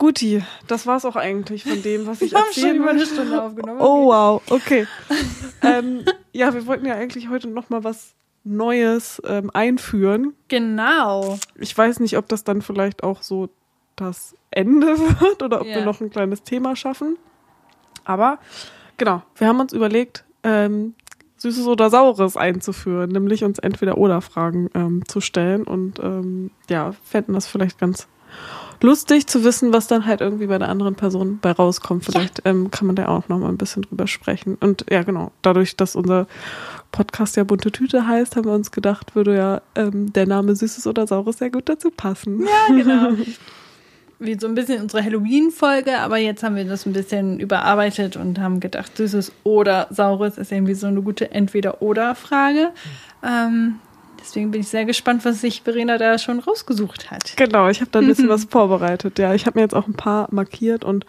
Guti, das war's auch eigentlich von dem, was ich wir haben schon erzählen über eine. Stunde aufgenommen. Oh wow, okay. [laughs] ähm, ja, wir wollten ja eigentlich heute noch mal was Neues ähm, einführen. Genau. Ich weiß nicht, ob das dann vielleicht auch so das Ende [laughs] wird oder ob Ja. wir noch ein kleines Thema schaffen. Aber genau, wir haben uns überlegt, ähm, Süßes oder Saures einzuführen, nämlich uns entweder oder Fragen ähm, zu stellen und ähm, ja, fänden das vielleicht ganz lustig zu wissen, was dann halt irgendwie bei der anderen Person bei rauskommt. Vielleicht ähm, kann man da auch noch mal ein bisschen drüber sprechen. Und ja, genau, dadurch, dass unser Podcast ja bunte Tüte heißt, haben wir uns gedacht, würde ja ähm, der Name Süßes oder Saures sehr gut dazu passen. Ja, genau. [laughs] Wie so ein bisschen unsere Halloween-Folge, aber jetzt haben wir das ein bisschen überarbeitet und haben gedacht, Süßes oder Saures ist irgendwie so eine gute Entweder-Oder-Frage. Ähm, deswegen bin ich sehr gespannt, was sich Verena da schon rausgesucht hat. Genau, ich habe da ein bisschen [laughs] was vorbereitet. Ja, ich habe mir jetzt auch ein paar markiert und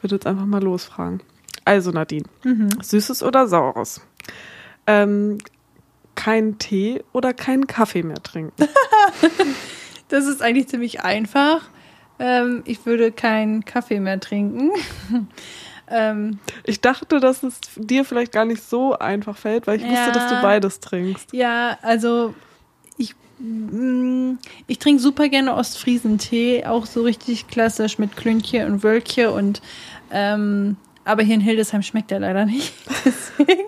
würde jetzt einfach mal losfragen. Also Nadine, Süßes oder Saures? Ähm, kein Tee oder keinen Kaffee mehr trinken? [laughs] Das ist eigentlich ziemlich einfach. Ähm, ich würde keinen Kaffee mehr trinken. Ähm, Ich dachte, dass es dir vielleicht gar nicht so einfach fällt, weil ich wusste, Ja. dass du beides trinkst. Ja, also ich, mm, ich trinke super gerne Ostfriesentee, auch so richtig klassisch mit Klünche und Wölkche und ähm, aber hier in Hildesheim schmeckt der leider nicht. [laughs] Deswegen,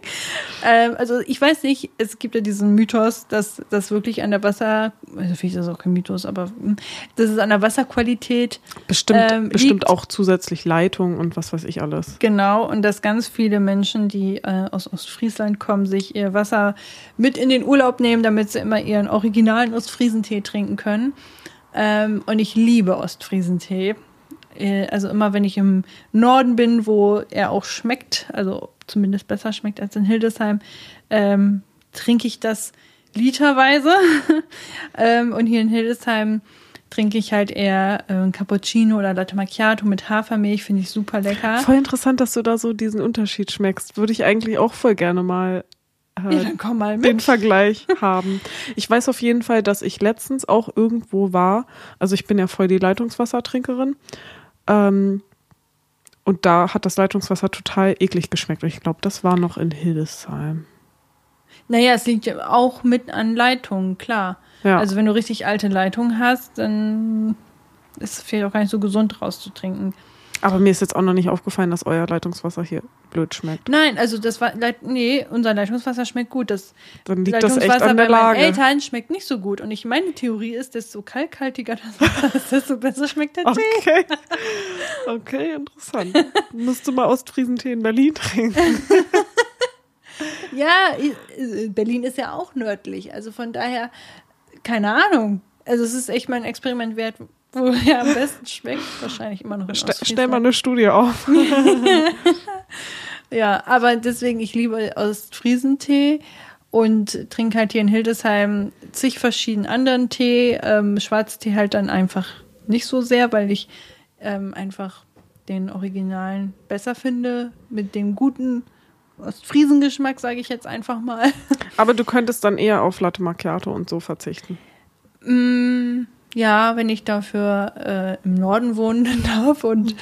ähm, also ich weiß nicht, es gibt ja diesen Mythos, dass das wirklich an der Wasser, also vielleicht ist das auch kein Mythos, aber mm, dass es an der Wasserqualität Bestimmt, Ähm, bestimmt auch zusätzlich Leitung und was weiß ich alles. Genau, und dass ganz viele Menschen, die äh, aus Ostfriesland kommen, sich ihr Wasser mit in den Urlaub nehmen, damit sie immer ihren originalen Ostfriesentee trinken können. Ähm, und ich liebe Ostfriesentee. Äh, also immer, wenn ich im Norden bin, wo er auch schmeckt, also zumindest besser schmeckt als in Hildesheim, ähm, trinke ich das literweise. [laughs] ähm, und hier in Hildesheim trinke ich halt eher äh, Cappuccino oder Latte Macchiato mit Hafermilch, finde ich super lecker. Voll interessant, dass du da so diesen Unterschied schmeckst. Würde ich eigentlich auch voll gerne mal Ja, äh, mal den. Vergleich [laughs] haben. Ich weiß auf jeden Fall, dass ich letztens auch irgendwo war. Also ich bin ja voll die Leitungswassertrinkerin. Ähm, und da hat das Leitungswasser total eklig geschmeckt. Und ich glaube, das war noch in Hildesheim. Naja, es liegt ja auch mit an Leitungen, klar. Ja. Also wenn du richtig alte Leitungen hast, dann ist es vielleicht auch gar nicht so gesund rauszutrinken. Aber mir ist jetzt auch noch nicht aufgefallen, dass euer Leitungswasser hier blöd schmeckt. Nein, also das war, Leit nee, unser Leitungswasser schmeckt gut. Das Dann liegt das Leitungswasser echt an der bei meinen. Eltern schmeckt nicht so gut. Und ich meine Theorie ist, desto kalkhaltiger das [laughs] Wasser ist, desto besser schmeckt der Tee. Okay. Okay, interessant. Musst du mal Ostfriesentee in Berlin trinken. [laughs] Ja, i- Berlin ist ja auch nördlich. Also von daher, keine Ahnung. Also es ist echt mal ein Experiment wert, wo [laughs] er am besten schmeckt. Wahrscheinlich immer noch Ostfriesland. stell mal eine Studie auf. [laughs] Ja, aber deswegen, ich liebe Ostfriesentee und trinke halt hier in Hildesheim zig verschiedenen anderen Tee. Ähm, Schwarztee halt dann einfach nicht so sehr, weil ich ähm, einfach den Originalen besser finde. Mit dem guten Ostfriesengeschmack, sage ich jetzt einfach mal. Aber du könntest dann eher auf Latte Macchiato und so verzichten. Mm, ja, wenn ich dafür äh, im Norden wohnen [laughs] darf und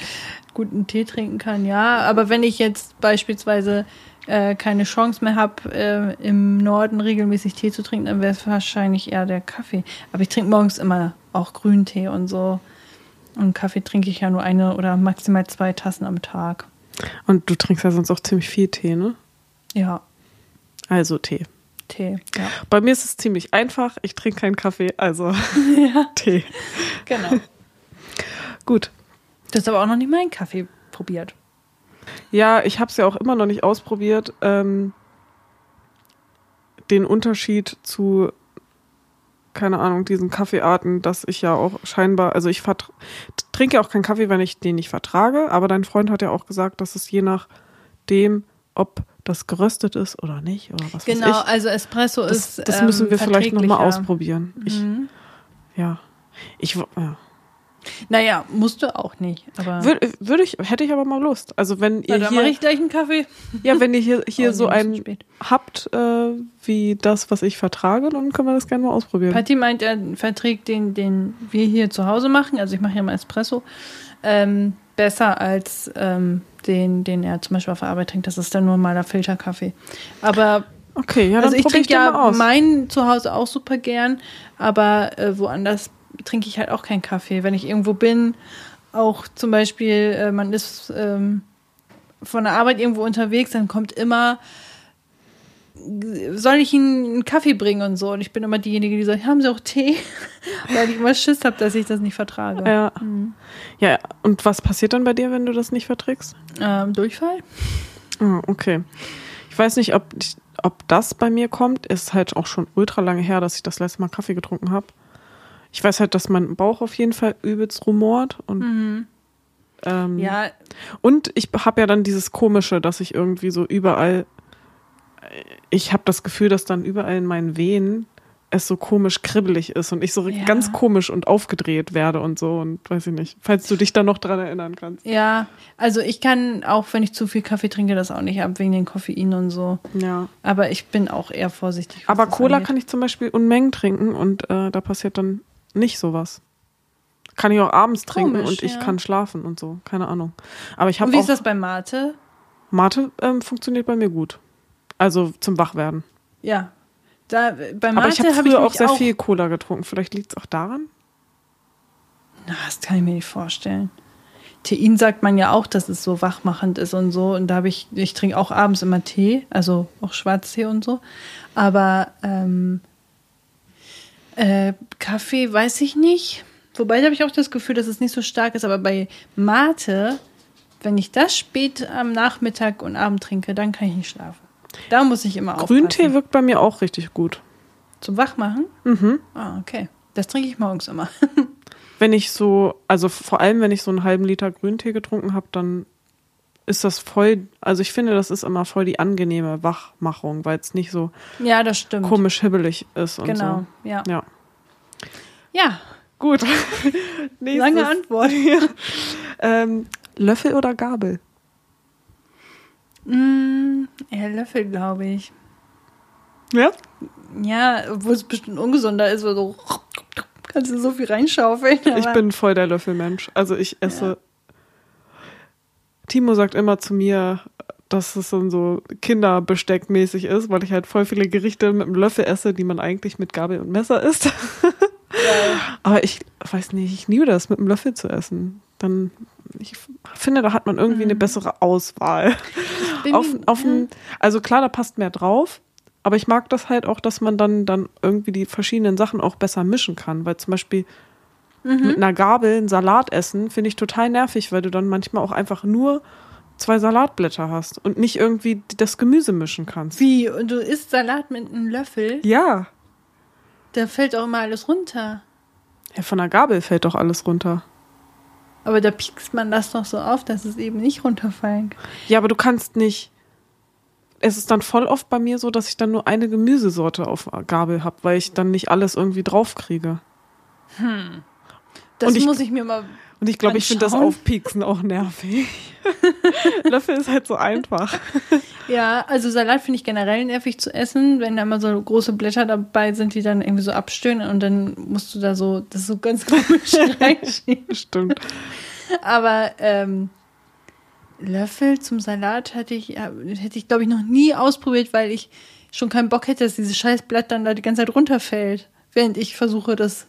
guten Tee trinken kann, ja. Aber wenn ich jetzt beispielsweise äh, keine Chance mehr habe, äh, im Norden regelmäßig Tee zu trinken, dann wäre es wahrscheinlich eher der Kaffee. Aber ich trinke morgens immer auch Grüntee und so. Und Kaffee trinke ich ja nur eine oder maximal zwei Tassen am Tag. Und du trinkst ja sonst auch ziemlich viel Tee, ne? Ja, Also Tee. Tee. Ja, Bei mir ist es ziemlich einfach. Ich trinke keinen Kaffee, also [laughs] Tee. genau. Gut. Du hast aber auch noch nicht meinen Kaffee probiert. Ja, ich habe es ja auch immer noch nicht ausprobiert. Ähm, den Unterschied zu, keine Ahnung, diesen Kaffeearten, dass ich ja auch scheinbar, also ich trinke auch keinen Kaffee, wenn ich den nicht vertrage, aber dein Freund hat ja auch gesagt, dass es je nachdem, ob das geröstet ist oder nicht oder was Genau, weiß ich. also Espresso Das, ist. das ähm, müssen wir vielleicht nochmal ausprobieren. Ich, Mhm. ja. Ich, ja. Naja, musst du auch nicht. Aber Würde würd ich, hätte ich aber mal Lust. Also wenn Na, ihr dann mache hier, ich gleich einen Kaffee. ja, wenn ihr hier, hier [laughs] Oh, so einen spät. habt, äh, wie das, was ich vertrage, dann können wir das gerne mal ausprobieren. Patti meint, er verträgt den, den wir hier zu Hause machen. Also ich mache ja mal Espresso. Ähm, besser als ähm, den, den er zum Beispiel auf der Arbeit trinkt. Das ist dann nur mal der Filterkaffee. Aber Okay, ja, also ich trinke ja mal aus. meinen zu Hause auch super gern, aber äh, woanders trinke ich halt auch keinen Kaffee. Wenn ich irgendwo bin, auch zum Beispiel, äh, man ist ähm, von der Arbeit irgendwo unterwegs, dann kommt immer, soll ich Ihnen einen Kaffee bringen und so. Und ich bin immer diejenige, die sagt, haben Sie auch Tee? [laughs] Weil ich immer Schiss habe, dass ich das nicht vertrage. Ja. Mhm. ja, und was passiert dann bei dir, wenn du das nicht verträgst? Ähm, Durchfall? Ah, okay. Ich weiß nicht, ob, ob das bei mir kommt. Ist halt auch schon ultra lange her, dass ich das letzte Mal Kaffee getrunken habe. Ich weiß halt, dass mein Bauch auf jeden Fall übelst rumort und ähm, Mhm. Ja, und ich habe ja dann dieses komische, dass ich irgendwie so überall ich habe das Gefühl, dass dann überall in meinen Venen es so komisch kribbelig ist und ich so Ja. ganz komisch und aufgedreht werde und so und weiß ich nicht, falls du dich da noch dran erinnern kannst. ja, also ich kann auch, wenn ich zu viel Kaffee trinke, das auch nicht ab wegen den Koffein und so. Ja. Aber ich bin auch eher vorsichtig. Aber Cola angeht. kann ich zum Beispiel Unmengen trinken und äh, da passiert dann nicht sowas. Kann ich auch abends trinken Komisch, und ich ja. kann schlafen und so. Keine Ahnung. Aber ich Und habe wie ist das bei Mate? Mate ähm, funktioniert bei mir gut. Also zum Wachwerden. Ja. Da, bei Mate Aber ich habe hab früher auch sehr viel Cola getrunken. Vielleicht liegt es auch daran. Na, das kann ich mir nicht vorstellen. Tein sagt man ja auch, dass es so wachmachend ist und so. Und da habe ich, ich trinke auch abends immer Tee, also auch Schwarztee und so. Aber ähm, äh, Kaffee weiß ich nicht. Wobei habe ich auch das Gefühl, dass es nicht so stark ist. Aber bei Mate, wenn ich das spät am Nachmittag und Abend trinke, dann kann ich nicht schlafen. Da muss ich immer Grüntee aufpassen. wirkt bei mir auch richtig gut. Zum Wachmachen? Mhm. Ah, okay. Das trinke ich morgens immer. [laughs] Wenn ich so, also vor allem, wenn ich so einen halben Liter Grüntee getrunken habe, dann ist das voll, also ich finde, das ist immer voll die angenehme Wachmachung, weil es nicht so ja, das stimmt. komisch hibbelig ist und Genau, ja. so. Ja. Ja, Gut. [laughs] Nächstes. lange Antwort. [laughs] Ähm, Löffel oder Gabel? Mm, eher Löffel, glaube ich. Ja. Ja, obwohl es bestimmt ungesunder ist, weil so kannst du so viel reinschaufeln. Ich bin voll der Löffelmensch. Also ich esse. Timo sagt immer zu mir, dass es dann so Kinderbesteckmäßig ist, weil ich halt voll viele Gerichte mit einem Löffel esse, die man eigentlich mit Gabel und Messer isst. [laughs] Aber ich weiß nicht, ich liebe das, mit einem Löffel zu essen. Dann, ich finde, da hat man irgendwie eine bessere Auswahl. auf, auf ein, also klar, da passt mehr drauf. Aber ich mag das halt auch, dass man dann, dann irgendwie die verschiedenen Sachen auch besser mischen kann. Weil zum Beispiel mit einer Gabel einen Salat essen, finde ich total nervig, weil du dann manchmal auch einfach nur zwei Salatblätter hast und nicht irgendwie das Gemüse mischen kannst. Wie? Und du isst Salat mit einem Löffel? Ja. Da fällt auch immer alles runter. Ja, von der Gabel fällt doch alles runter. Aber da piekst man das doch so auf, dass es eben nicht runterfallen kann. Ja, aber du kannst nicht. Es ist dann voll oft bei mir so, dass ich dann nur eine Gemüsesorte auf Gabel habe, weil ich dann nicht alles irgendwie draufkriege. Das Und ich- muss ich mir mal. Und ich glaube, ich finde das. Aufpieksen auch nervig. [laughs] Löffel ist halt so einfach. Ja, also Salat finde ich generell nervig zu essen, wenn da mal so große Blätter dabei sind, die dann irgendwie so abstöhnen und dann musst du da so, das ist so ganz komisch [laughs] reinschieben. Stimmt. Aber ähm, Löffel zum Salat hatte ich, hätte ich glaube ich noch nie ausprobiert, weil ich schon keinen Bock hätte, dass dieses scheiß Blatt dann da die ganze Zeit runterfällt, während ich versuche, das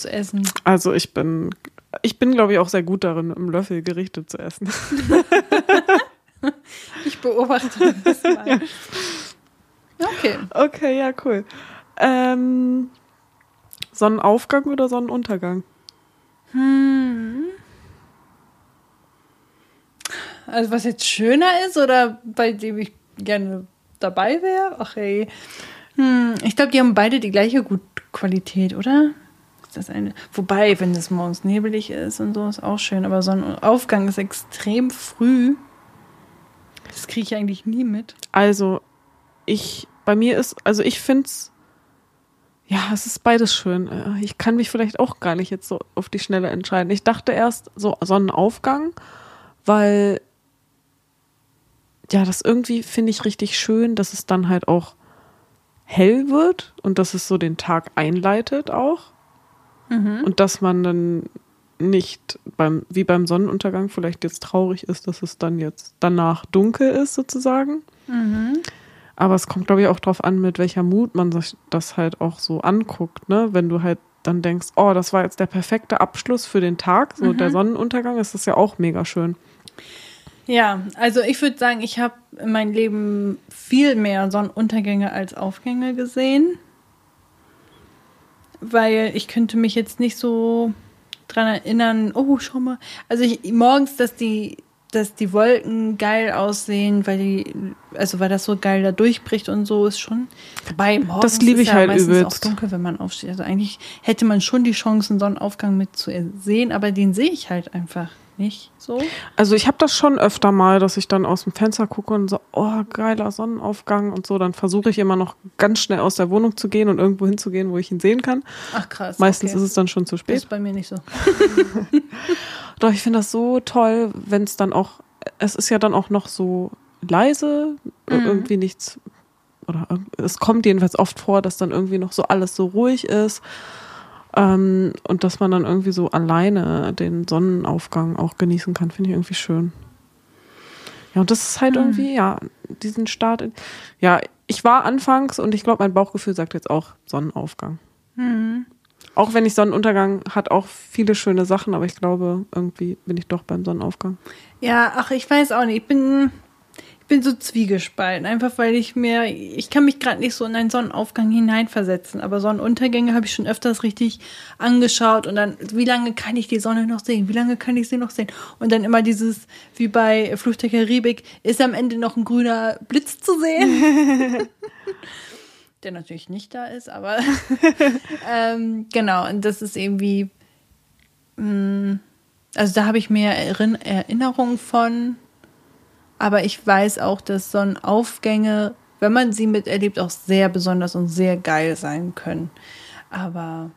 zu essen. Also ich bin, ich bin, glaube ich, auch sehr gut darin, einem Löffel Gerichte zu essen. [laughs] Ich beobachte das mal. Okay. Okay, ja, cool. Ähm, Sonnenaufgang oder Sonnenuntergang? Hm. Also was jetzt schöner ist oder bei dem ich gerne dabei wäre? Ach ey. Hm, ich glaube, die haben beide die gleiche gut Qualität, oder? Das eine? Wobei, wenn es morgens nebelig ist und so, ist auch schön. Aber Sonnenaufgang ist extrem früh. Das kriege ich eigentlich nie mit. Also, ich, bei mir ist, also ich finde es, Ja, es ist beides schön. Äh, Ich kann mich vielleicht auch gar nicht jetzt so auf die Schnelle entscheiden. Ich dachte erst so Sonnenaufgang, weil ja, das irgendwie finde ich richtig schön, dass es dann halt auch hell wird und dass es so den Tag einleitet auch. Und dass man dann nicht beim, wie beim Sonnenuntergang vielleicht jetzt traurig ist, dass es dann jetzt danach dunkel ist sozusagen. Aber es kommt, glaube ich, auch drauf an, mit welcher Mut man sich das halt auch so anguckt, ne? Wenn du halt dann denkst, oh, das war jetzt der perfekte Abschluss für den Tag, so der Sonnenuntergang, ist das ja auch mega schön. Ja, also ich würde sagen, ich habe in meinem Leben viel mehr Sonnenuntergänge als Aufgänge gesehen. Weil ich könnte mich jetzt nicht so dran erinnern, oh, schau mal. Also ich, morgens, dass die, dass die Wolken geil aussehen, weil die, also weil das so geil da durchbricht und so ist schon. Wobei morgens Das liebe ist ich ja halt meistens übelst. auch dunkel, wenn man aufsteht. Also eigentlich hätte man schon die Chance, einen Sonnenaufgang mit zu sehen, aber den sehe ich halt einfach nicht so. Also ich habe das schon öfter mal, dass ich dann aus dem Fenster gucke und so, oh, geiler Sonnenaufgang und so. Dann versuche ich immer noch ganz schnell aus der Wohnung zu gehen und irgendwo hinzugehen, wo ich ihn sehen kann. Ach krass. Meistens okay. ist es dann schon zu Das spät. ist bei mir nicht so. [laughs] [laughs] Doch, ich finde das so toll, wenn es dann auch, es ist ja dann auch noch so leise, ir- irgendwie nichts, oder irg- es kommt jedenfalls oft vor, dass dann irgendwie noch so alles so ruhig ist. Ähm, und dass man dann irgendwie so alleine den Sonnenaufgang auch genießen kann, finde ich irgendwie schön. Ja, und das ist halt irgendwie, ja, diesen Start. In, ja, ich war anfangs und ich glaube, mein Bauchgefühl sagt jetzt auch Sonnenaufgang. Auch wenn ich Sonnenuntergang hat auch viele schöne Sachen, aber ich glaube, irgendwie bin ich doch beim Sonnenaufgang. Ja, ach, ich weiß auch nicht. Ich bin, bin so zwiegespalten. Einfach weil ich mir, ich kann mich gerade nicht so in einen Sonnenaufgang hineinversetzen. Aber Sonnenuntergänge habe ich schon öfters richtig angeschaut. Und dann, wie lange kann ich die Sonne noch sehen? Wie lange kann ich sie noch sehen? Und dann immer dieses, wie bei Fluch der Karibik, ist am Ende noch ein grüner Blitz zu sehen. [laughs] Der natürlich nicht da ist, aber [laughs] ähm, genau, und das ist irgendwie, mh, also da habe ich mehr Erin Erinnerungen von, aber ich weiß auch, dass Sonnenaufgänge, wenn man sie miterlebt, auch sehr besonders und sehr geil sein können. Aber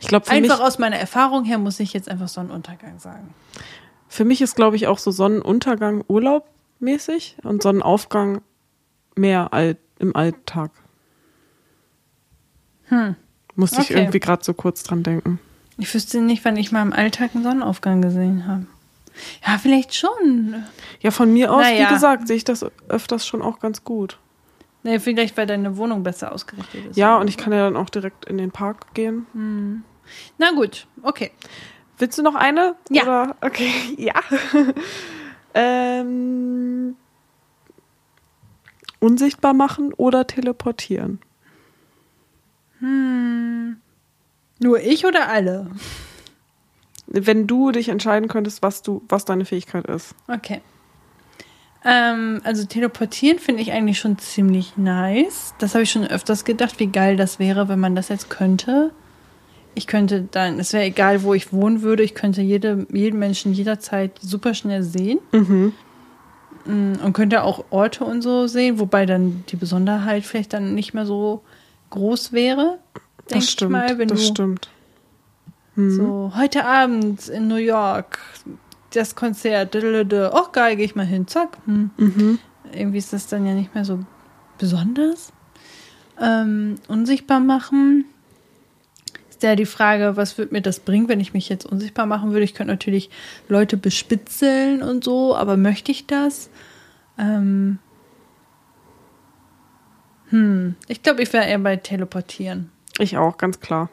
Ich glaube, einfach aus meiner Erfahrung her muss ich jetzt einfach Sonnenuntergang sagen. für mich ist, glaube ich, auch so Sonnenuntergang urlaubmäßig und Sonnenaufgang mehr all, im Alltag. Musste ich Okay. irgendwie gerade so kurz dran denken. Ich wüsste nicht, wann ich mal im Alltag einen Sonnenaufgang gesehen habe. Ja, vielleicht schon. Ja, von mir aus, Naja. wie gesagt, sehe ich das öfters schon auch ganz gut. Nee, vielleicht, weil deine Wohnung besser ausgerichtet ist. Ja, und ich kann ja dann auch direkt in den Park gehen. Na gut, okay. Willst du noch eine? Ja. Oder? Okay, [laughs] ja. ähm, unsichtbar machen oder teleportieren? Nur ich oder alle? Wenn du dich entscheiden könntest, was du, was deine Fähigkeit ist. Okay. Ähm, also teleportieren finde ich eigentlich schon ziemlich nice. Das habe ich schon öfters gedacht, wie geil das wäre, wenn man das jetzt könnte. Ich könnte dann, es wäre egal, wo ich wohnen würde, ich könnte jede, jeden Menschen jederzeit super schnell sehen. Mm, Und könnte auch Orte und so sehen, wobei dann die Besonderheit vielleicht dann nicht mehr so groß wäre. Das stimmt. mal, wenn das du stimmt. so heute Abend in New York das Konzert, oh geil, gehe ich mal hin, zack. Hm. Irgendwie ist das dann ja nicht mehr so besonders. Ähm, unsichtbar machen. Ist ja die Frage, was würde mir das bringen, wenn ich mich jetzt unsichtbar machen würde? Ich könnte natürlich Leute bespitzeln und so, aber möchte ich das? Ähm, hm, ich glaube, ich wäre eher bei Teleportieren. Ich auch, ganz klar.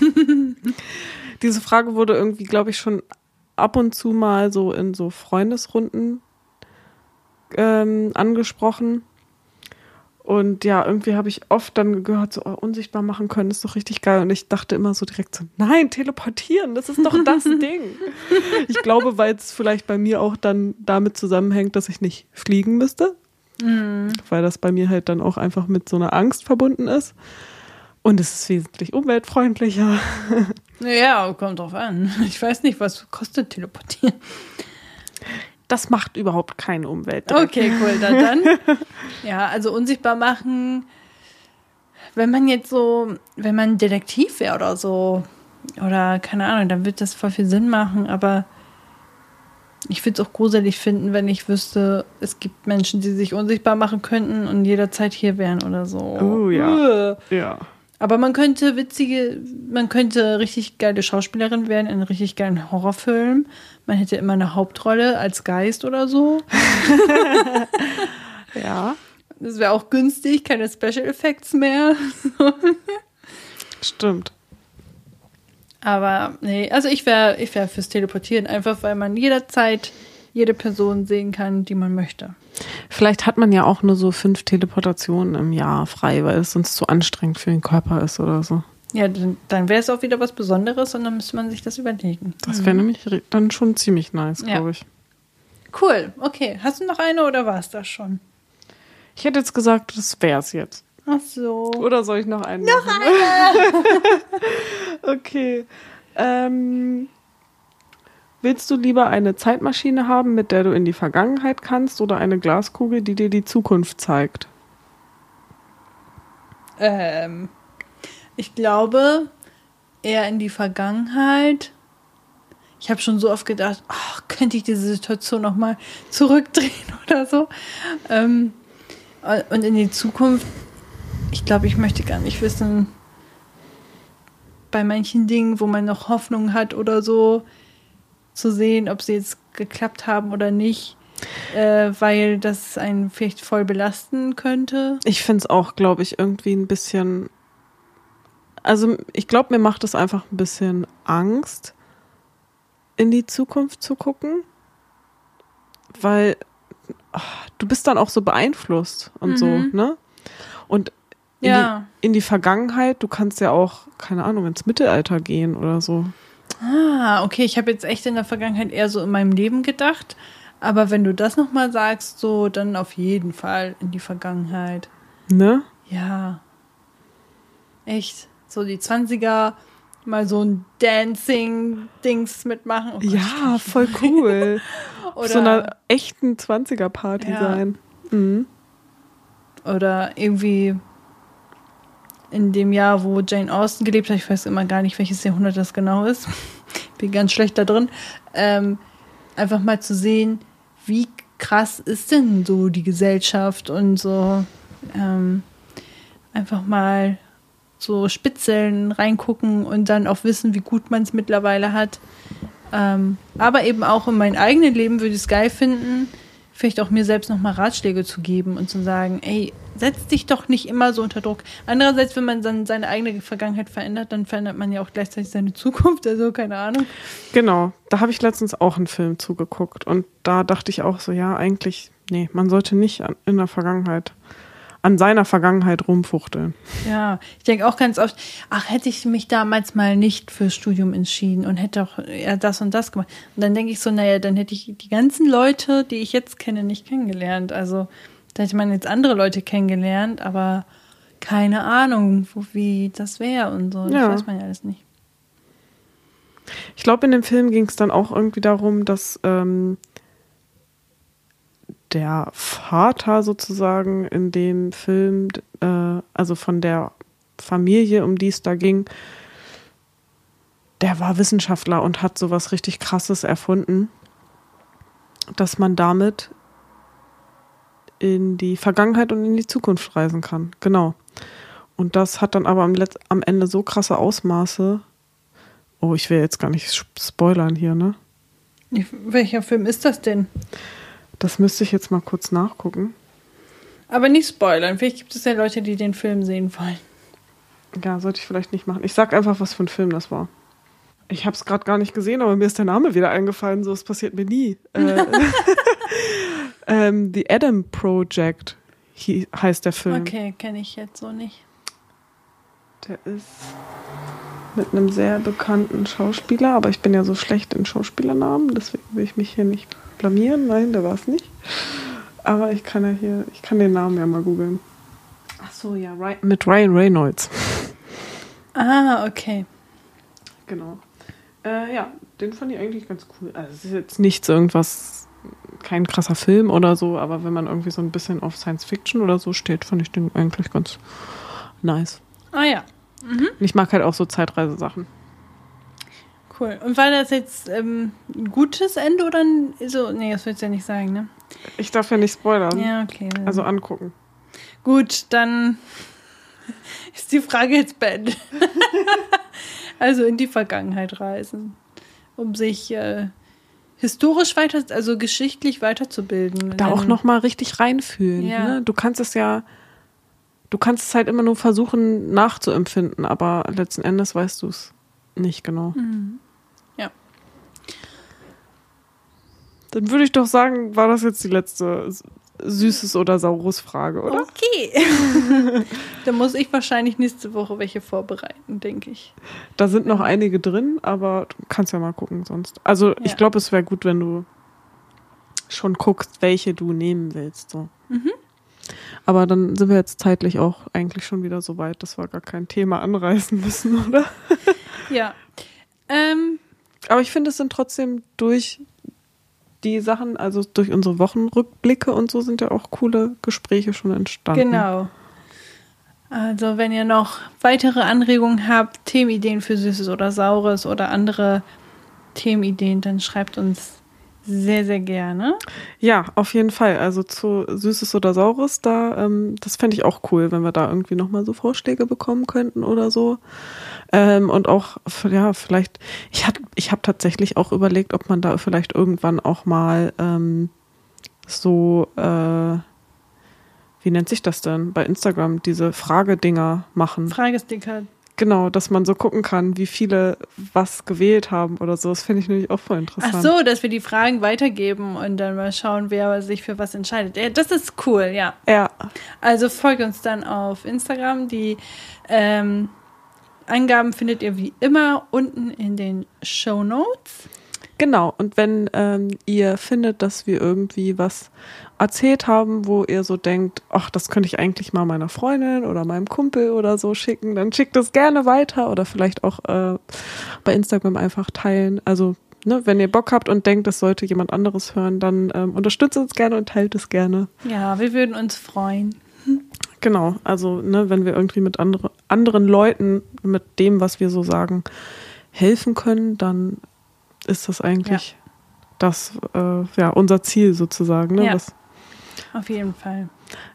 [laughs] Diese Frage wurde irgendwie, glaube ich, schon ab und zu mal so in so Freundesrunden ähm, angesprochen. Und ja, irgendwie habe ich oft dann gehört, so oh, unsichtbar machen können, ist doch richtig geil. Und ich dachte immer so direkt so, nein, teleportieren, das ist doch das [laughs] Ding. Ich glaube, weil es vielleicht bei mir auch dann damit zusammenhängt, dass ich nicht fliegen müsste. Weil das bei mir halt dann auch einfach mit so einer Angst verbunden ist. Und es ist wesentlich umweltfreundlicher. Ja, kommt drauf an. Ich weiß nicht, was kostet teleportieren. Das macht überhaupt keine Umwelt. Okay, cool, dann, dann. Ja, also unsichtbar machen. wenn man jetzt so, wenn man Detektiv wäre oder so, oder keine Ahnung, dann wird das voll viel Sinn machen, aber ich würde es auch gruselig finden, wenn ich wüsste, es gibt Menschen, die sich unsichtbar machen könnten und jederzeit hier wären oder so. Oh ja. Uh. Ja. Aber man könnte witzige, man könnte richtig geile Schauspielerin werden in einem richtig geilen Horrorfilm. Man hätte immer eine Hauptrolle als Geist oder so. [laughs] ja. Das wäre auch günstig, keine Special Effects mehr. Stimmt. Aber nee, also ich wäre ich wär fürs Teleportieren, einfach weil man jederzeit jede Person sehen kann, die man möchte. Vielleicht hat man ja auch nur so fünf Teleportationen im Jahr frei, weil es sonst zu anstrengend für den Körper ist oder so. Ja, dann, dann wäre es auch wieder was Besonderes und dann müsste man sich das überlegen. Das wäre mhm. nämlich dann schon ziemlich nice, glaube ja. ich. Cool, okay. Hast du noch eine oder war es das schon? Ich hätte jetzt gesagt, das wäre es jetzt. Ach so. Oder soll ich noch einen Noch machen? eine! [laughs] okay. Ähm, willst du lieber eine Zeitmaschine haben, mit der du in die Vergangenheit kannst, oder eine Glaskugel, die dir die Zukunft zeigt? Ähm, ich glaube eher in die Vergangenheit. Ich habe schon so oft gedacht, ach, könnte ich diese Situation noch mal zurückdrehen [laughs] oder so. Ähm, und in die Zukunft ich glaube, ich möchte gar nicht wissen, bei manchen Dingen, wo man noch Hoffnung hat oder so, zu sehen, ob sie jetzt geklappt haben oder nicht, äh, weil das einen vielleicht voll belasten könnte. Ich finde es auch, glaube ich, irgendwie ein bisschen. Also, ich glaube, mir macht es einfach ein bisschen Angst, in die Zukunft zu gucken, weil ach, du bist dann auch so beeinflusst und mhm. so, ne? Und in, ja. die, in die Vergangenheit. Du kannst ja auch, keine Ahnung, ins Mittelalter gehen oder so. Ah, okay. Ich habe jetzt echt in der Vergangenheit eher so in meinem Leben gedacht. Aber wenn du das nochmal sagst, so, dann auf jeden Fall in die Vergangenheit. Ne? Ja. Echt. So die 20er, mal so ein Dancing-Dings mitmachen. Oh Gott, ja, voll cool. [laughs] Oder so einer echten 20er-Party ja. sein. Mhm. Oder irgendwie in dem Jahr, wo Jane Austen gelebt hat, ich weiß immer gar nicht, welches Jahrhundert das genau ist, bin ganz schlecht da drin, ähm, einfach mal zu sehen, wie krass ist denn so die Gesellschaft und so ähm, einfach mal so Spitzeln reingucken und dann auch wissen, wie gut man es mittlerweile hat. Ähm, aber eben auch in meinem eigenen Leben würde ich es geil finden, vielleicht auch mir selbst nochmal Ratschläge zu geben und zu sagen, ey, setz dich doch nicht immer so unter Druck. Andererseits, wenn man dann seine eigene Vergangenheit verändert, dann verändert man ja auch gleichzeitig seine Zukunft, also keine Ahnung. Genau, da habe ich letztens auch einen Film zugeguckt und da dachte ich auch so, ja, eigentlich, nee, man sollte nicht in der Vergangenheit an seiner Vergangenheit rumfuchteln. Ja, ich denke auch ganz oft, ach, hätte ich mich damals mal nicht fürs Studium entschieden und hätte auch eher das und das gemacht. Und dann denke ich so, naja, dann hätte ich die ganzen Leute, die ich jetzt kenne, nicht kennengelernt. Also da hätte man jetzt andere Leute kennengelernt, aber keine Ahnung, wie das wäre und so. Das weiß man ja alles nicht. Ich glaube, in dem Film ging es dann auch irgendwie darum, dass ähm, der Vater sozusagen in dem Film, äh, also von der Familie, um die es da ging, der war Wissenschaftler und hat sowas richtig Krasses erfunden, dass man damit in die Vergangenheit und in die Zukunft reisen kann. Genau. Und das hat dann aber am, Letz am Ende so krasse Ausmaße. Oh, ich will jetzt gar nicht spoilern hier, ne? Welcher Film ist das denn? Das müsste ich jetzt mal kurz nachgucken. Aber nicht spoilern. Vielleicht gibt es ja Leute, die den Film sehen wollen. Ja, sollte ich vielleicht nicht machen. Ich sag einfach, was für ein Film das war. Ich habe es gerade gar nicht gesehen, aber mir ist der Name wieder eingefallen. So, es passiert mir nie. Äh, [laughs] ähm, The Adam Project heißt der Film. Okay, kenne ich jetzt so nicht. Der ist mit einem sehr bekannten Schauspieler, aber ich bin ja so schlecht in Schauspielernamen, deswegen will ich mich hier nicht blamieren. Nein, der war es nicht. Aber ich kann ja hier, ich kann den Namen ja mal googeln. Ach so, ja. Mit Ryan Reynolds. Ah, okay. Genau. Äh, ja, den fand ich eigentlich ganz cool. Also es ist jetzt nichts irgendwas, kein krasser Film oder so, aber wenn man irgendwie so ein bisschen auf Science Fiction oder so steht, fand ich den eigentlich ganz, nice. Ah ja, Und ich mag halt auch so Zeitreisesachen. Cool. Und war das jetzt ähm, ein gutes Ende oder ein, so? Nee, das willst du ja nicht sagen, ne? Ich darf ja nicht spoilern. Ja, okay. Also angucken. Gut, dann [laughs] ist die Frage jetzt beendet. [laughs] also in die Vergangenheit reisen, um sich äh, historisch weiter, also geschichtlich weiterzubilden. Da auch Wenn- noch mal richtig reinfühlen. Ja. Ne? Du kannst es ja, du kannst es halt immer nur versuchen nachzuempfinden, aber letzten Endes weißt du es nicht genau. Ja. Dann würde ich doch sagen, war das jetzt die letzte Süßes oder Saures Frage, oder? Okay. [laughs] da muss ich wahrscheinlich nächste Woche welche vorbereiten, denke ich. Da sind noch einige drin, aber du kannst ja mal gucken sonst. Also ich Ja. glaube, es wäre gut, wenn du schon guckst, welche du nehmen willst. So. Mhm. Aber dann sind wir jetzt zeitlich auch eigentlich schon wieder so weit, dass wir gar kein Thema anreißen müssen, [laughs] oder? Ja. Ähm, Aber ich finde, es sind trotzdem durch die Sachen, also durch unsere Wochenrückblicke und so sind ja auch coole Gespräche schon entstanden. genau. Also, wenn ihr noch weitere Anregungen habt, Themenideen für Süßes oder Saures oder andere Themenideen, dann schreibt uns sehr, sehr gerne. Ja, auf jeden Fall. Also zu Süßes oder Saures, da, ähm, das fände ich auch cool, wenn wir da irgendwie nochmal so Vorschläge bekommen könnten oder so. Ähm, und auch, ja, vielleicht, ich hab, ich habe tatsächlich auch überlegt, ob man da vielleicht irgendwann auch mal ähm, so, äh, wie nennt sich das denn bei Instagram, diese Fragedinger machen. Fragesticker. Genau, dass man so gucken kann, wie viele was gewählt haben oder so. Das finde ich nämlich auch voll interessant. Ach so, dass wir die Fragen weitergeben und dann mal schauen, wer sich für was entscheidet. Ja, das ist cool, ja. Ja, Also folgt uns dann auf Instagram. Die ähm, Angaben findet ihr wie immer unten in den Show Notes. Genau, und wenn ähm, ihr findet, dass wir irgendwie was erzählt haben, wo ihr so denkt, ach, das könnte ich eigentlich mal meiner Freundin oder meinem Kumpel oder so schicken, dann schickt es gerne weiter oder vielleicht auch äh, bei Instagram einfach teilen. Also, ne, wenn ihr Bock habt und denkt, das sollte jemand anderes hören, dann ähm, unterstützt uns gerne und teilt es gerne. Ja, wir würden uns freuen. Genau, also ne, wenn wir irgendwie mit andere, anderen Leuten mit dem, was wir so sagen, helfen können, dann ist das eigentlich das, äh, ja, unser Ziel sozusagen. Ne? Ja. Was, Auf jeden Fall.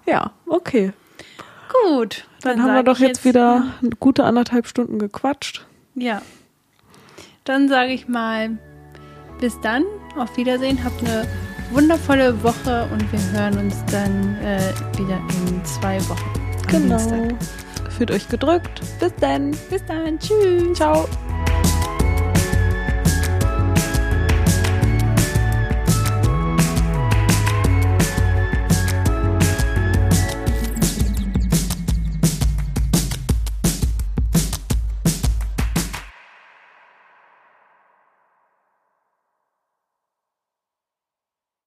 ja, okay. Gut. Dann, haben wir doch ich jetzt wieder eine gute anderthalb Stunden gequatscht. Ja. Dann sage ich mal, bis dann, auf Wiedersehen, habt eine wundervolle Woche und wir hören uns dann äh, wieder in zwei Wochen. Dienstag. Fühlt euch gedrückt. Bis dann. Bis dann. Tschüss. Ciao.